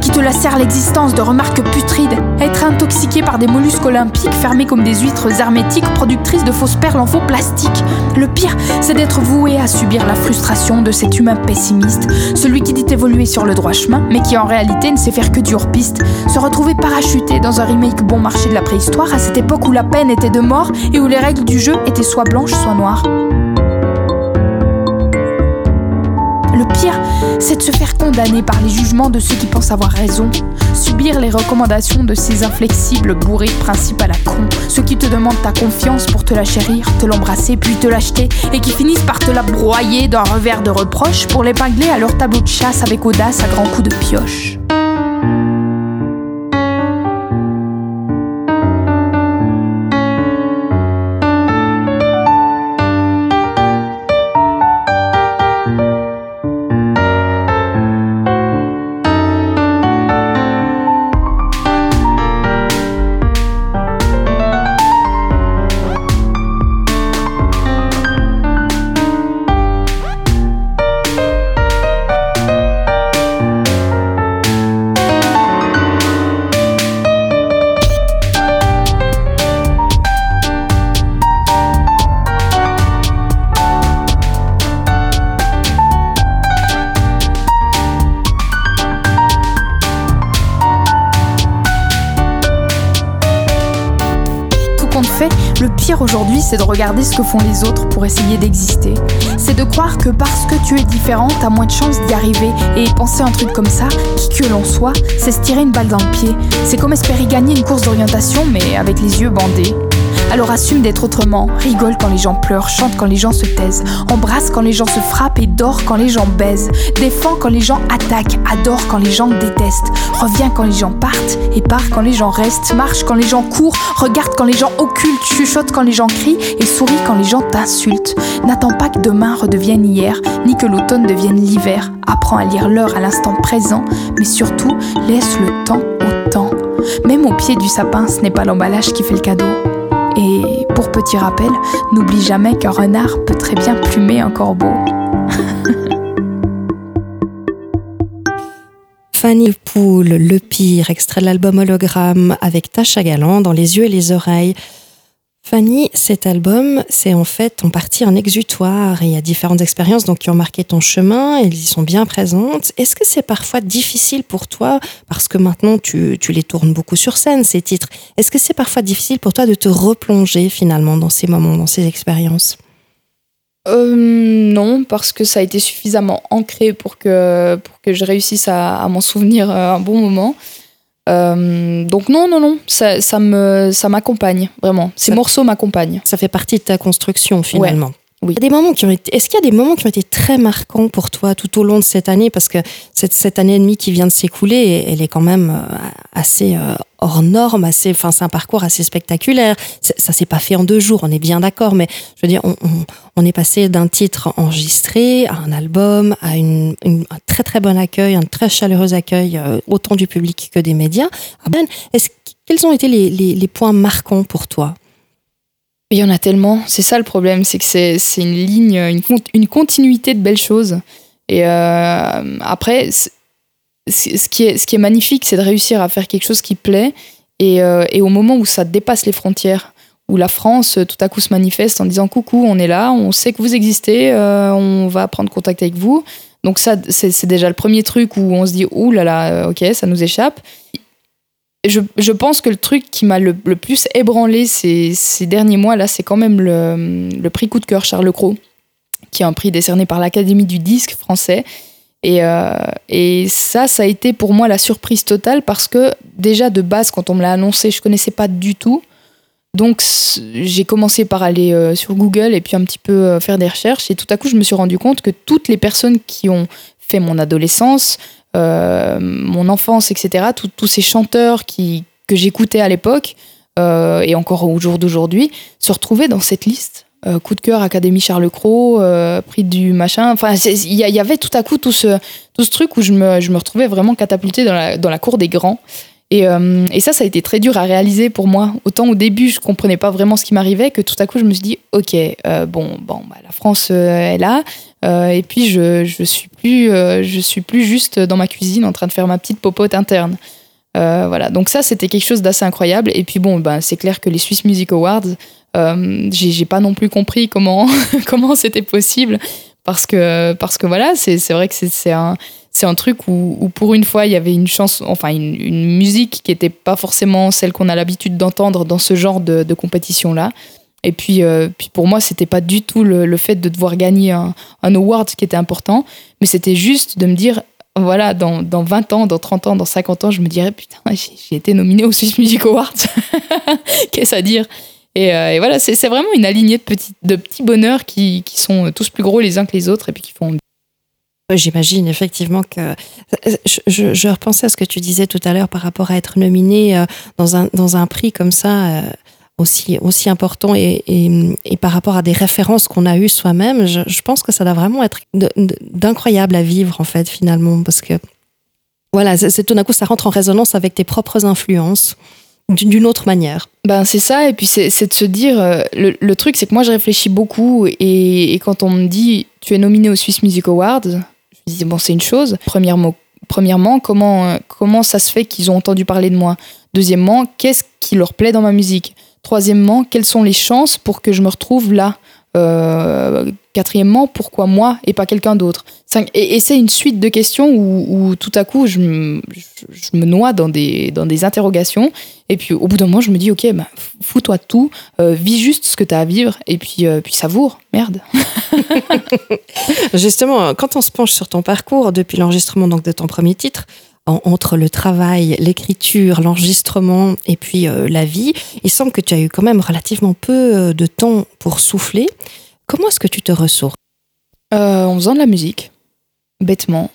Speaker 1: qui te lacèrent l'existence de remarques putrides, être intoxiqué par des mollusques olympiques fermés comme des huîtres hermétiques productrices de fausses perles en faux plastique. Le pire, c'est d'être voué à subir la frustration de cet humain pessimiste, celui qui dit évoluer sur le droit chemin, mais qui en réalité ne sait faire que du hors-piste, se retrouver parachuté dans un remake bon marché de la préhistoire à cette époque où la peine était de mort et où les règles du jeu étaient soit blanches, soit noires. C'est de se faire condamner par les jugements de ceux qui pensent avoir raison. Subir les recommandations de ces inflexibles bourrés de principes à la con. Ceux qui te demandent ta confiance pour te la chérir, te l'embrasser, puis te l'acheter, et qui finissent par te la broyer d'un revers de reproche pour l'épingler à leur tableau de chasse avec audace à grands coups de pioche. C'est de regarder ce que font les autres pour essayer d'exister. C'est de croire que parce que tu es différent, t'as moins de chances d'y arriver. Et penser un truc comme ça, qui que l'on soit, c'est se tirer une balle dans le pied. C'est comme espérer gagner une course d'orientation, mais avec les yeux bandés. Alors assume d'être autrement, rigole quand les gens pleurent, chante quand les gens se taisent, embrasse quand les gens se frappent et dort quand les gens baisent, défend quand les gens attaquent, adore quand les gens détestent, reviens quand les gens partent et part quand les gens restent, marche quand les gens courent, regarde quand les gens occultent, chuchote quand les gens crient et sourit quand les gens t'insultent. N'attends pas que demain redevienne hier, ni que l'automne devienne l'hiver. Apprends à lire l'heure à l'instant présent, mais surtout laisse le temps au temps. Même au pied du sapin, ce n'est pas l'emballage qui fait le cadeau. Et pour petit rappel, n'oublie jamais qu'un renard peut très bien plumer un corbeau.
Speaker 2: Fanny Poule, Le Pire, extrait de l'album Hologramme avec Tasha Galant dans les yeux et les oreilles. Fanny, cet album, c'est en fait en partie un exutoire. Il y a différentes expériences donc, qui ont marqué ton chemin, elles y sont bien présentes. Est-ce que c'est parfois difficile pour toi, parce que maintenant tu, tu les tournes beaucoup sur scène, ces titres, est-ce que c'est parfois difficile pour toi de te replonger finalement dans ces moments, dans ces expériences?
Speaker 3: Euh, non, parce que ça a été suffisamment ancré pour que, pour que je réussisse à, à m'en souvenir euh, un bon moment. Euh, donc non, non, non, ça, ça me, ça m'accompagne vraiment. Ces
Speaker 2: Ça-
Speaker 3: morceaux m'accompagnent.
Speaker 2: Ça fait partie de ta construction finalement.
Speaker 3: Oui.
Speaker 2: Des moments qui ont été. Est-ce qu'il y a des moments qui ont été très marquants pour toi tout au long de cette année? Parce que cette, année et demie qui vient de s'écouler, elle est quand même euh, assez euh, hors norme, assez. Enfin, c'est un parcours assez spectaculaire. Ça, s'est pas fait en deux jours, on est bien d'accord. Mais je veux dire, on, est passé d'un titre enregistré à un album, à un très très bon accueil, un très chaleureux accueil, euh, autant du public que des médias. Est-ce quels ont été les points marquants pour toi?
Speaker 3: Il y en a tellement. C'est ça le problème, c'est que c'est, une ligne, une, une continuité de belles choses. Et euh, après, ce qui, est, ce qui est magnifique, c'est de réussir à faire quelque chose qui plaît. Et, euh, et au moment où ça dépasse les frontières, où la France euh, tout à coup se manifeste en disant coucou, on est là, on sait que vous existez, on va prendre contact avec vous. Donc ça, c'est, déjà le premier truc où on se dit ouh là là, ok, ça nous échappe. Je, pense que le truc qui m'a le, plus ébranlé ces, derniers mois là, c'est quand même le, prix coup de cœur Charles Cros, qui est un prix décerné par l'Académie du disque français. Et, euh, et ça, ça a été pour moi la surprise totale parce que déjà de base, quand on me l'a annoncé, je connaissais pas du tout. Donc j'ai commencé par aller euh, sur Google et puis un petit peu euh, faire des recherches. Et tout à coup, je me suis rendu compte que toutes les personnes qui ont fait mon adolescence, mon enfance, etc., tous ces chanteurs qui, que j'écoutais à l'époque euh, et encore au jour d'aujourd'hui, se retrouvaient dans cette liste. Euh, coup de cœur, Académie Charles Cros, euh, prix du machin. Enfin, il y, avait tout à coup tout ce, tout ce truc où je me, je me retrouvais vraiment catapultée dans la, dans la cour des grands. Et, euh, et ça, ça a été très dur à réaliser pour moi. Autant au début, je comprenais pas vraiment ce qui m'arrivait, que tout à coup, je me suis dit, ok, euh, bon, bon, bah, la France euh, est là, euh, et puis je, suis plus, euh, suis plus juste dans ma cuisine en train de faire ma petite popote interne. Euh, voilà. Donc ça, c'était quelque chose d'assez incroyable. Et puis bon, ben, c'est clair que les Swiss Music Awards, j'ai pas non plus compris comment comment c'était possible parce que parce que voilà, c'est vrai que c'est un un truc où, pour une fois il y avait une chanson, enfin une, une musique qui était pas forcément celle qu'on a l'habitude d'entendre dans ce genre de, de compétition là. Et puis, puis pour moi, c'était pas du tout le, fait de devoir gagner un, un award qui était important, mais c'était juste de me dire, voilà, dans, dans, 20 ans, dans 30 ans, dans 50 ans, je me dirais, putain, j'ai été nominé au Swiss Music Awards. Qu'est-ce à dire? Et, et, voilà, c'est vraiment une alignée de petits, de petits bonheurs qui, qui, sont tous plus gros les uns que les autres et puis qui font
Speaker 2: J'imagine effectivement que je, je, repensais à ce que tu disais tout à l'heure par rapport à être nominé euh, dans un, dans un prix comme ça euh, aussi, important et, par rapport à des références qu'on a eues soi-même, je, je, pense que ça doit vraiment être d'incroyable à vivre en fait finalement parce que voilà, c'est tout d'un coup ça rentre en résonance avec tes propres influences d'une autre manière.
Speaker 3: Ben c'est ça, et puis c'est de se dire, euh, le, truc c'est que moi je réfléchis beaucoup, et, quand on me dit tu es nominé au Swiss Music Awards, bon, c'est une chose. Premièrement, comment, comment ça se fait qu'ils ont entendu parler de moi? Deuxièmement, qu'est-ce qui leur plaît dans ma musique? Troisièmement, quelles sont les chances pour que je me retrouve là? Euh, quatrièmement, pourquoi moi et pas quelqu'un d'autre? Et, c'est une suite de questions où, tout à coup je me, noie dans des, interrogations. Et puis au bout d'un moment, je me dis ok, bah, fous-toi tout, euh, vis juste ce que tu as à vivre et puis, euh, puis savoure. Merde.
Speaker 2: Justement, quand on se penche sur ton parcours depuis l'enregistrement donc de ton premier titre, entre le travail, l'écriture, l'enregistrement et puis euh, la vie, il semble que tu as eu quand même relativement peu euh, de temps pour souffler. Comment est-ce que tu te ressources
Speaker 3: euh, En faisant de la musique, bêtement.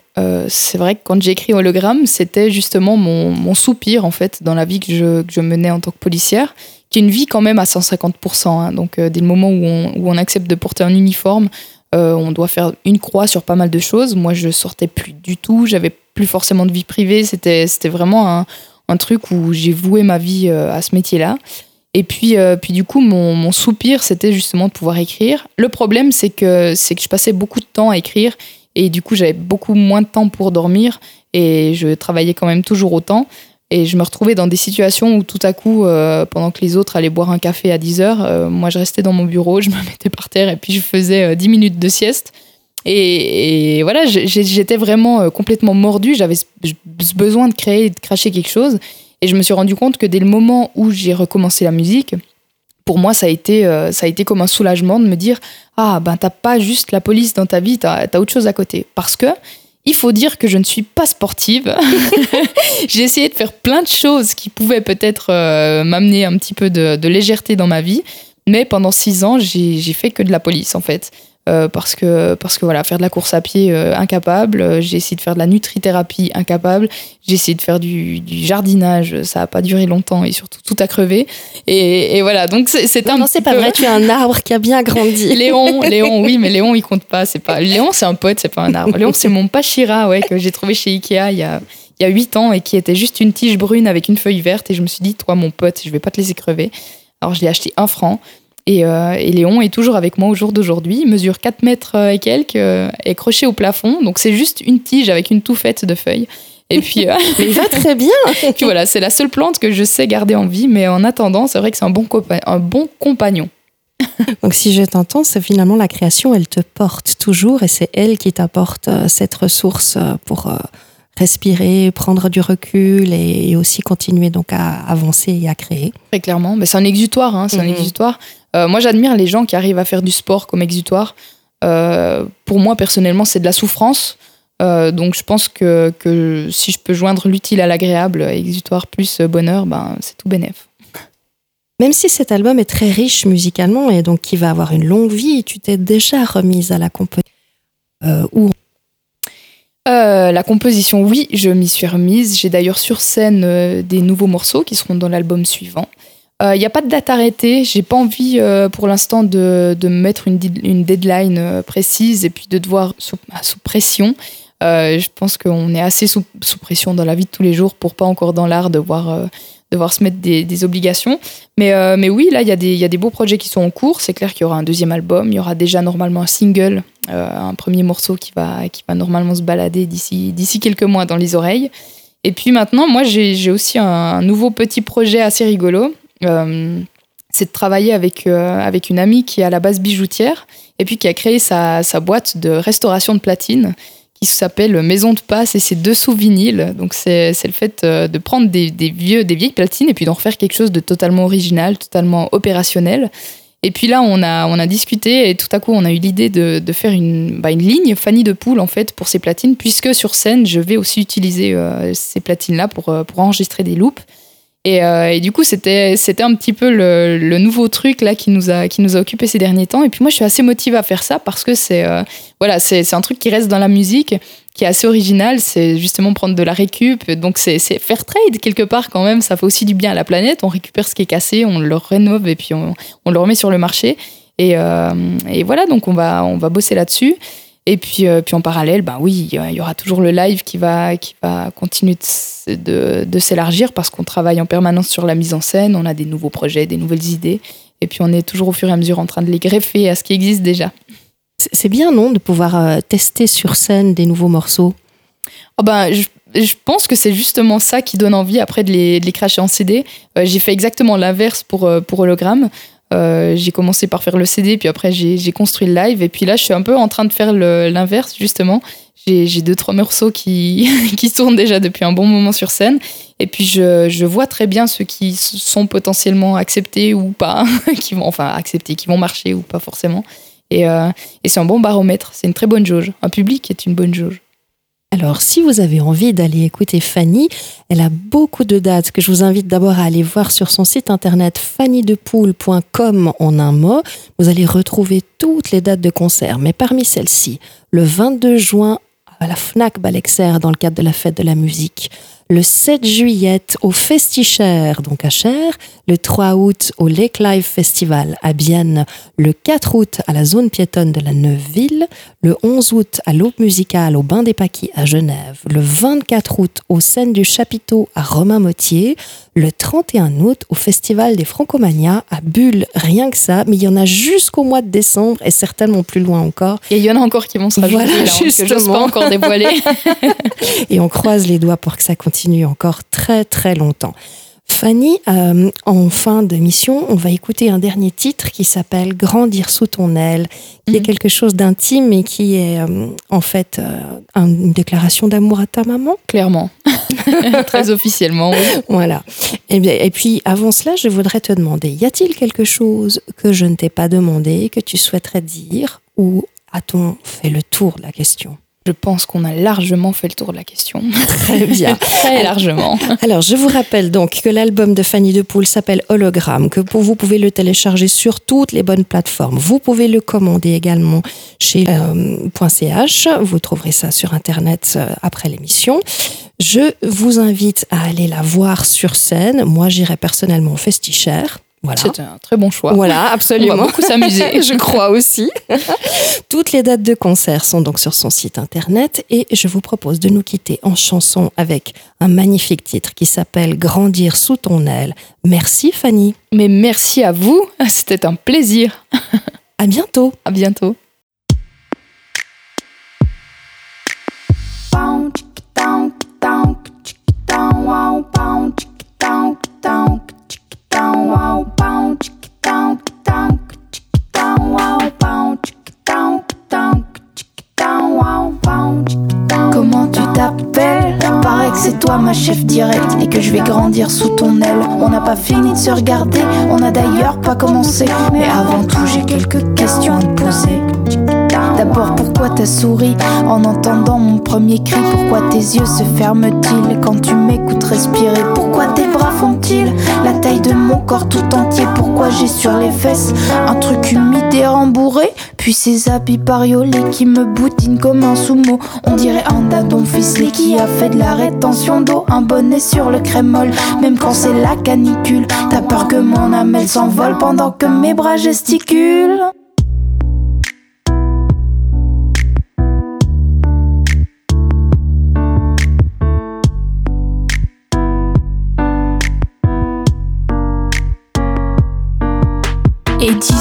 Speaker 3: c'est vrai que quand j'ai écrit Hologramme, c'était justement mon, soupir en fait dans la vie que je, menais en tant que policière, qui est une vie quand même à 150%. Hein. donc dès le moment où on, où on, accepte de porter un uniforme, on doit faire une croix sur pas mal de choses. Moi, je sortais plus du tout, j'avais plus forcément de vie privée. C'était, c'était vraiment un, un, truc où j'ai voué ma vie euh, à ce métier-là. Et puis, euh, puis du coup, mon, mon soupir, c'était justement de pouvoir écrire. Le problème, c'est que, c'est que je passais beaucoup de temps à écrire et du coup, j'avais beaucoup moins de temps pour dormir et je travaillais quand même toujours autant. Et je me retrouvais dans des situations où tout à coup, euh, pendant que les autres allaient boire un café à 10 heures, moi je restais dans mon bureau, je me mettais par terre et puis je faisais 10 minutes de sieste. Et, voilà, j'étais vraiment euh, complètement mordue. J'avais ce besoin de créer, de cracher quelque chose. Et je me suis rendu compte que dès le moment où j'ai recommencé la musique, pour moi, ça a été, euh, ça a été comme un soulagement de me dire Ah, ben, t'as pas juste la police dans ta vie, t'as as autre chose à côté. Parce que, il faut dire que je ne suis pas sportive. j'ai essayé de faire plein de choses qui pouvaient peut-être euh, m'amener un petit peu de, de, légèreté dans ma vie. Mais pendant six ans, j'ai fait que de la police, en fait. Euh, parce que parce que voilà faire de la course à pied euh, incapable. Euh, j'ai essayé de faire de la nutrithérapie incapable. J'ai essayé de faire du, du, jardinage ça a pas duré longtemps et surtout tout a crevé. Et, et voilà donc c'est un
Speaker 2: non c'est pas vrai tu es un arbre qui a bien grandi.
Speaker 3: Léon Léon oui mais Léon il compte pas c'est pas Léon c'est un pote c'est pas un arbre. Léon c'est mon pachira ouais que j'ai trouvé chez Ikea il y a il y a 8 ans et qui était juste une tige brune avec une feuille verte. Et je me suis dit toi mon pote je vais pas te laisser crever. Alors je l'ai acheté un franc euh, et, Léon est toujours avec moi au jour d'aujourd'hui. Il mesure 4 mètres et quelques, euh, est croché au plafond. Donc c'est juste une tige avec une touffette de feuilles. Et puis,
Speaker 2: euh, il va très bien.
Speaker 3: puis voilà, c'est la seule plante que je sais garder en vie. Mais en attendant, c'est vrai que c'est un bon, un bon compagnon.
Speaker 2: Donc si je t'entends, c'est finalement la création, elle te porte toujours et c'est elle qui t'apporte cette ressource pour respirer, prendre du recul et, aussi continuer donc à avancer et à créer.
Speaker 3: Très clairement, mais c'est un exutoire, hein, c'est un mhm. exutoire. Euh, moi, j'admire les gens qui arrivent à faire du sport comme exutoire. Euh, pour moi, personnellement, c'est de la souffrance. Euh, donc, je pense que, que, si je peux joindre l'utile à l'agréable, exutoire plus bonheur, ben, c'est tout bénef.
Speaker 2: Même si cet album est très riche musicalement et donc qui va avoir une longue vie, tu t'es déjà remise à la composition.
Speaker 3: ou la composition, oui, je m'y suis remise. J'ai d'ailleurs sur scène des nouveaux morceaux qui seront dans l'album suivant. Il euh, n'y a pas de date arrêtée. J'ai pas envie euh, pour l'instant de, de, mettre une, une deadline euh, précise et puis de devoir sous, bah, sous pression. je pense qu'on est assez sous, sous, pression dans la vie de tous les jours pour pas encore dans l'art devoir, devoir se mettre des, des obligations. Mais, mais oui, là, il y, y a des beaux projets qui sont en cours. C'est clair qu'il y aura un deuxième album. Il y aura déjà normalement un single, un premier morceau qui va, qui va normalement se balader d'ici quelques mois dans les oreilles. Et puis maintenant, moi, j'ai aussi un nouveau petit projet assez rigolo. Euh, c'est de travailler avec, euh, avec une amie qui est à la base bijoutière et puis qui a créé sa, sa boîte de restauration de platine qui s'appelle Maison de Passe et c'est dessous vinyle. Donc c'est le fait euh, de prendre des, des, vieux, des vieilles platines et puis d'en refaire quelque chose de totalement original, totalement opérationnel. Et puis là, on a, on a discuté et tout à coup, on a eu l'idée de, de, faire une, bah, une ligne Fanny de Poule en fait pour ces platines, puisque sur scène, je vais aussi utiliser ces platines-là pour, pour enregistrer des loops. Et, euh, et, du coup, c'était c'était un petit peu le, nouveau truc là qui nous a qui nous a occupé ces derniers temps. Et puis moi, je suis assez motivée à faire ça parce que c'est voilà, c'est un truc qui reste dans la musique, qui est assez original. C'est justement prendre de la récup. Donc c'est faire trade quelque part quand même. Ça fait aussi du bien à la planète. On récupère ce qui est cassé, on le rénove et puis on, on le remet sur le marché. Et, et voilà, donc on va on va bosser là-dessus. Et puis, euh, puis en parallèle, ben oui, il y aura toujours le live qui va, qui va continuer de, de, de s'élargir parce qu'on travaille en permanence sur la mise en scène, on a des nouveaux projets, des nouvelles idées. Et puis on est toujours au fur et à mesure en train de les greffer à ce qui existe déjà.
Speaker 2: C'est bien, non, de pouvoir euh, tester sur scène des nouveaux morceaux?
Speaker 3: Oh ben, je, je pense que c'est justement ça qui donne envie après de les, de les cracher en CD. Euh, j'ai fait exactement l'inverse pour, euh, pour Hologramme. Euh, j'ai commencé par faire le CD, puis après j'ai construit le live. Et puis là, je suis un peu en train de faire l'inverse, justement. J'ai deux, trois morceaux qui, qui tournent déjà depuis un bon moment sur scène. Et puis je, je, vois très bien ceux qui sont potentiellement acceptés ou pas, qui vont, enfin acceptés, qui vont marcher ou pas forcément. Euh, et c'est un bon baromètre, c'est une très bonne jauge. Un public est une bonne jauge.
Speaker 2: Alors, si vous avez envie d'aller écouter Fanny, elle a beaucoup de dates que je vous invite d'abord à aller voir sur son site internet fannydepoule.com en un mot. Vous allez retrouver toutes les dates de concert, mais parmi celles-ci, le 22 juin à la FNAC Balexer dans le cadre de la fête de la musique, le 7 juillet au Festicher, donc à Cher, le 3 août au Lake Live Festival à Bienne, le 4 août à la zone piétonne de la Neuville, le 11 août à l'Aube musicale au Bain des Paquis à Genève, le 24 août au Scène du Chapiteau à Romain-Motier, le 31 août au Festival des Francomania à Bulle, rien que ça, mais il y en a jusqu'au mois de décembre et certainement plus loin encore.
Speaker 3: Et il y en a encore qui vont se rajouter voilà, là, que j'ose pas encore dévoiler.
Speaker 2: et on croise les doigts pour que ça continue encore très très longtemps. Fanny, euh, en fin de mission, on va écouter un dernier titre qui s'appelle Grandir sous ton aile, qui mmh. est quelque chose d'intime et qui est euh, en fait euh, une déclaration d'amour à ta maman.
Speaker 3: Clairement, très officiellement. Oui.
Speaker 2: Voilà. Et, bien, et puis avant cela, je voudrais te demander, y a-t-il quelque chose que je ne t'ai pas demandé, que tu souhaiterais dire, ou a-t-on fait le tour de la question?
Speaker 3: Je pense qu'on a largement fait le tour de la question.
Speaker 2: Très bien.
Speaker 3: Très largement.
Speaker 2: Alors, je vous rappelle donc que l'album de Fanny de Poule s'appelle Hologramme, que vous pouvez le télécharger sur toutes les bonnes plateformes. Vous pouvez le commander également chez euh, .ch. Vous trouverez ça sur Internet euh, après l'émission. Je vous invite à aller la voir sur scène. Moi, j'irai personnellement au Festichère.
Speaker 3: Voilà. C'est un très bon choix.
Speaker 2: Voilà, absolument.
Speaker 3: On va beaucoup s'amuser.
Speaker 2: je crois aussi. Toutes les dates de concert sont donc sur son site internet et je vous propose de nous quitter en chanson avec un magnifique titre qui s'appelle Grandir sous ton aile. Merci Fanny.
Speaker 3: Mais merci à vous. C'était un plaisir.
Speaker 2: à bientôt.
Speaker 3: À bientôt.
Speaker 1: Ma chef directe et que je vais grandir sous ton aile. On n'a pas fini de se regarder, on a d'ailleurs pas commencé. Mais avant tout, j'ai quelques questions à te poser. D'abord, pourquoi t'as souri en entendant mon premier cri Pourquoi tes yeux se ferment-ils quand tu m'écoutes respirer Pourquoi tes bras font-ils la taille de mon corps tout entier Pourquoi j'ai sur les fesses un truc humide et rembourré Puis ces habits pariolés qui me boutinent comme un sumo On dirait un dadon ficelé qui a fait de la rétention d'eau Un bonnet sur le crémol, même quand c'est la canicule T'as peur que mon âme elle s'envole pendant que mes bras gesticulent Et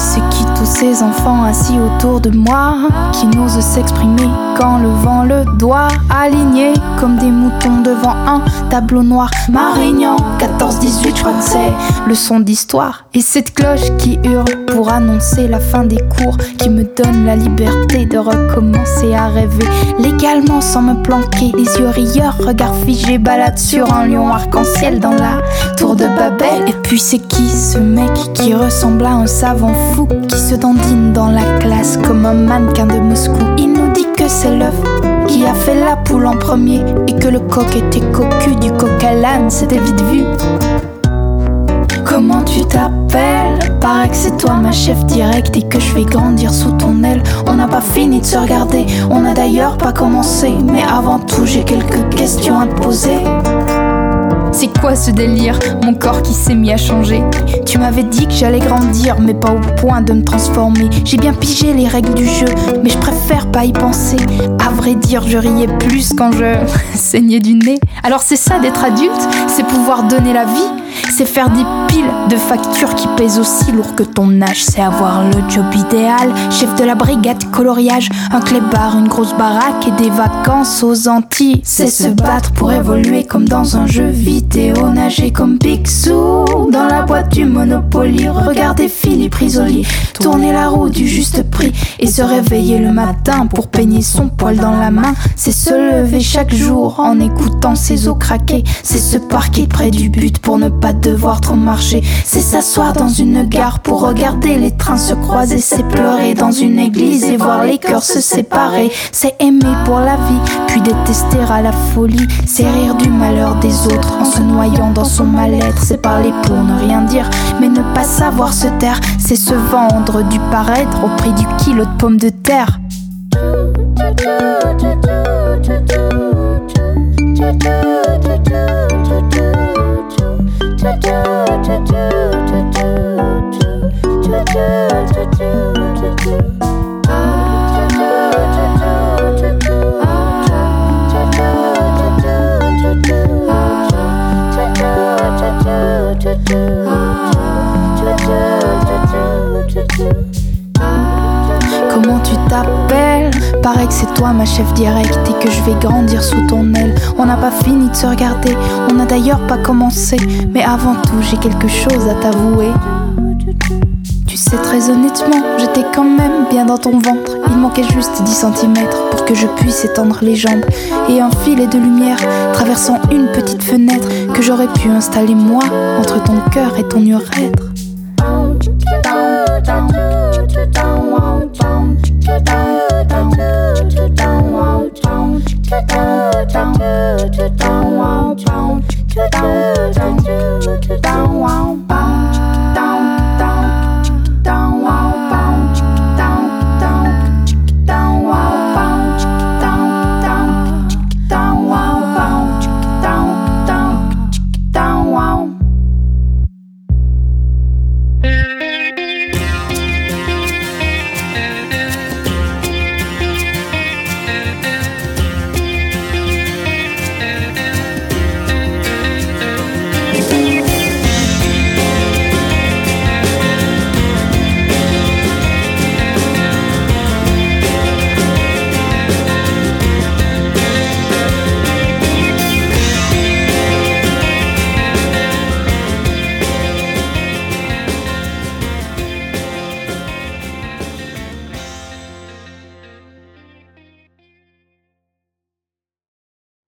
Speaker 1: ces enfants assis autour de moi qui n'osent s'exprimer quand le vent le doit, alignés comme des moutons devant un tableau noir. Marignan, 14-18, je crois que c'est le son d'histoire. Et cette cloche qui hurle pour annoncer la fin des cours, qui me donne la liberté de recommencer à rêver légalement sans me planquer. Les yeux rieurs, regard figé, balade sur un lion arc-en-ciel dans la tour de Babel. Et puis c'est qui ce mec qui ressemble à un savant fou qui se dandine dans la classe comme un mannequin de Moscou? Il nous dit que c'est l'œuf qui a fait la poule en premier et que le coq était cocu du coq à l'âne, c'était vite vu. Comment tu t'appelles? Paraît que c'est toi ma chef direct et que je vais grandir sous ton aile. On n'a pas fini de se regarder, on n'a d'ailleurs pas commencé. Mais avant tout, j'ai quelques questions à te poser. C'est quoi ce délire? Mon corps qui s'est mis à changer. Tu m'avais dit que j'allais grandir, mais pas au point de me transformer. J'ai bien pigé les règles du jeu, mais je préfère pas y penser. À vrai dire, je riais plus quand je saignais du nez. Alors c'est ça d'être adulte, c'est pouvoir donner la vie c'est faire des piles de factures qui pèsent aussi lourd que ton âge. C'est avoir le job idéal, chef de la brigade coloriage, un clébard, une grosse baraque et des vacances aux Antilles. C'est se battre pour évoluer comme dans un jeu vidéo, nager comme Picsou dans la boîte du Monopoly. Regarder Philippe Risoli tourner la roue du juste prix et se réveiller le matin pour peigner son poil dans la main. C'est se lever chaque jour en écoutant ses os craquer. C'est se parquer près du but pour ne pas devoir trop marcher. C'est s'asseoir dans une gare pour regarder les trains se croiser. C'est pleurer dans une église et voir les cœurs se séparer. C'est aimer pour la vie, puis détester à la folie. C'est rire du malheur des autres se noyant dans son mal-être. C'est parler pour ne rien dire, mais ne pas savoir se taire. C'est se vendre du paraître au prix du kilo de pommes de terre. C'est toi ma chef direct et que je vais grandir sous ton aile. On n'a pas fini de se regarder, on n'a d'ailleurs pas commencé. Mais avant tout, j'ai quelque chose à t'avouer. Tu sais, très honnêtement, j'étais quand même bien dans ton ventre. Il manquait juste 10 cm pour que je puisse étendre les jambes. Et un filet de lumière traversant une petite fenêtre que j'aurais pu installer moi entre ton cœur et ton urètre.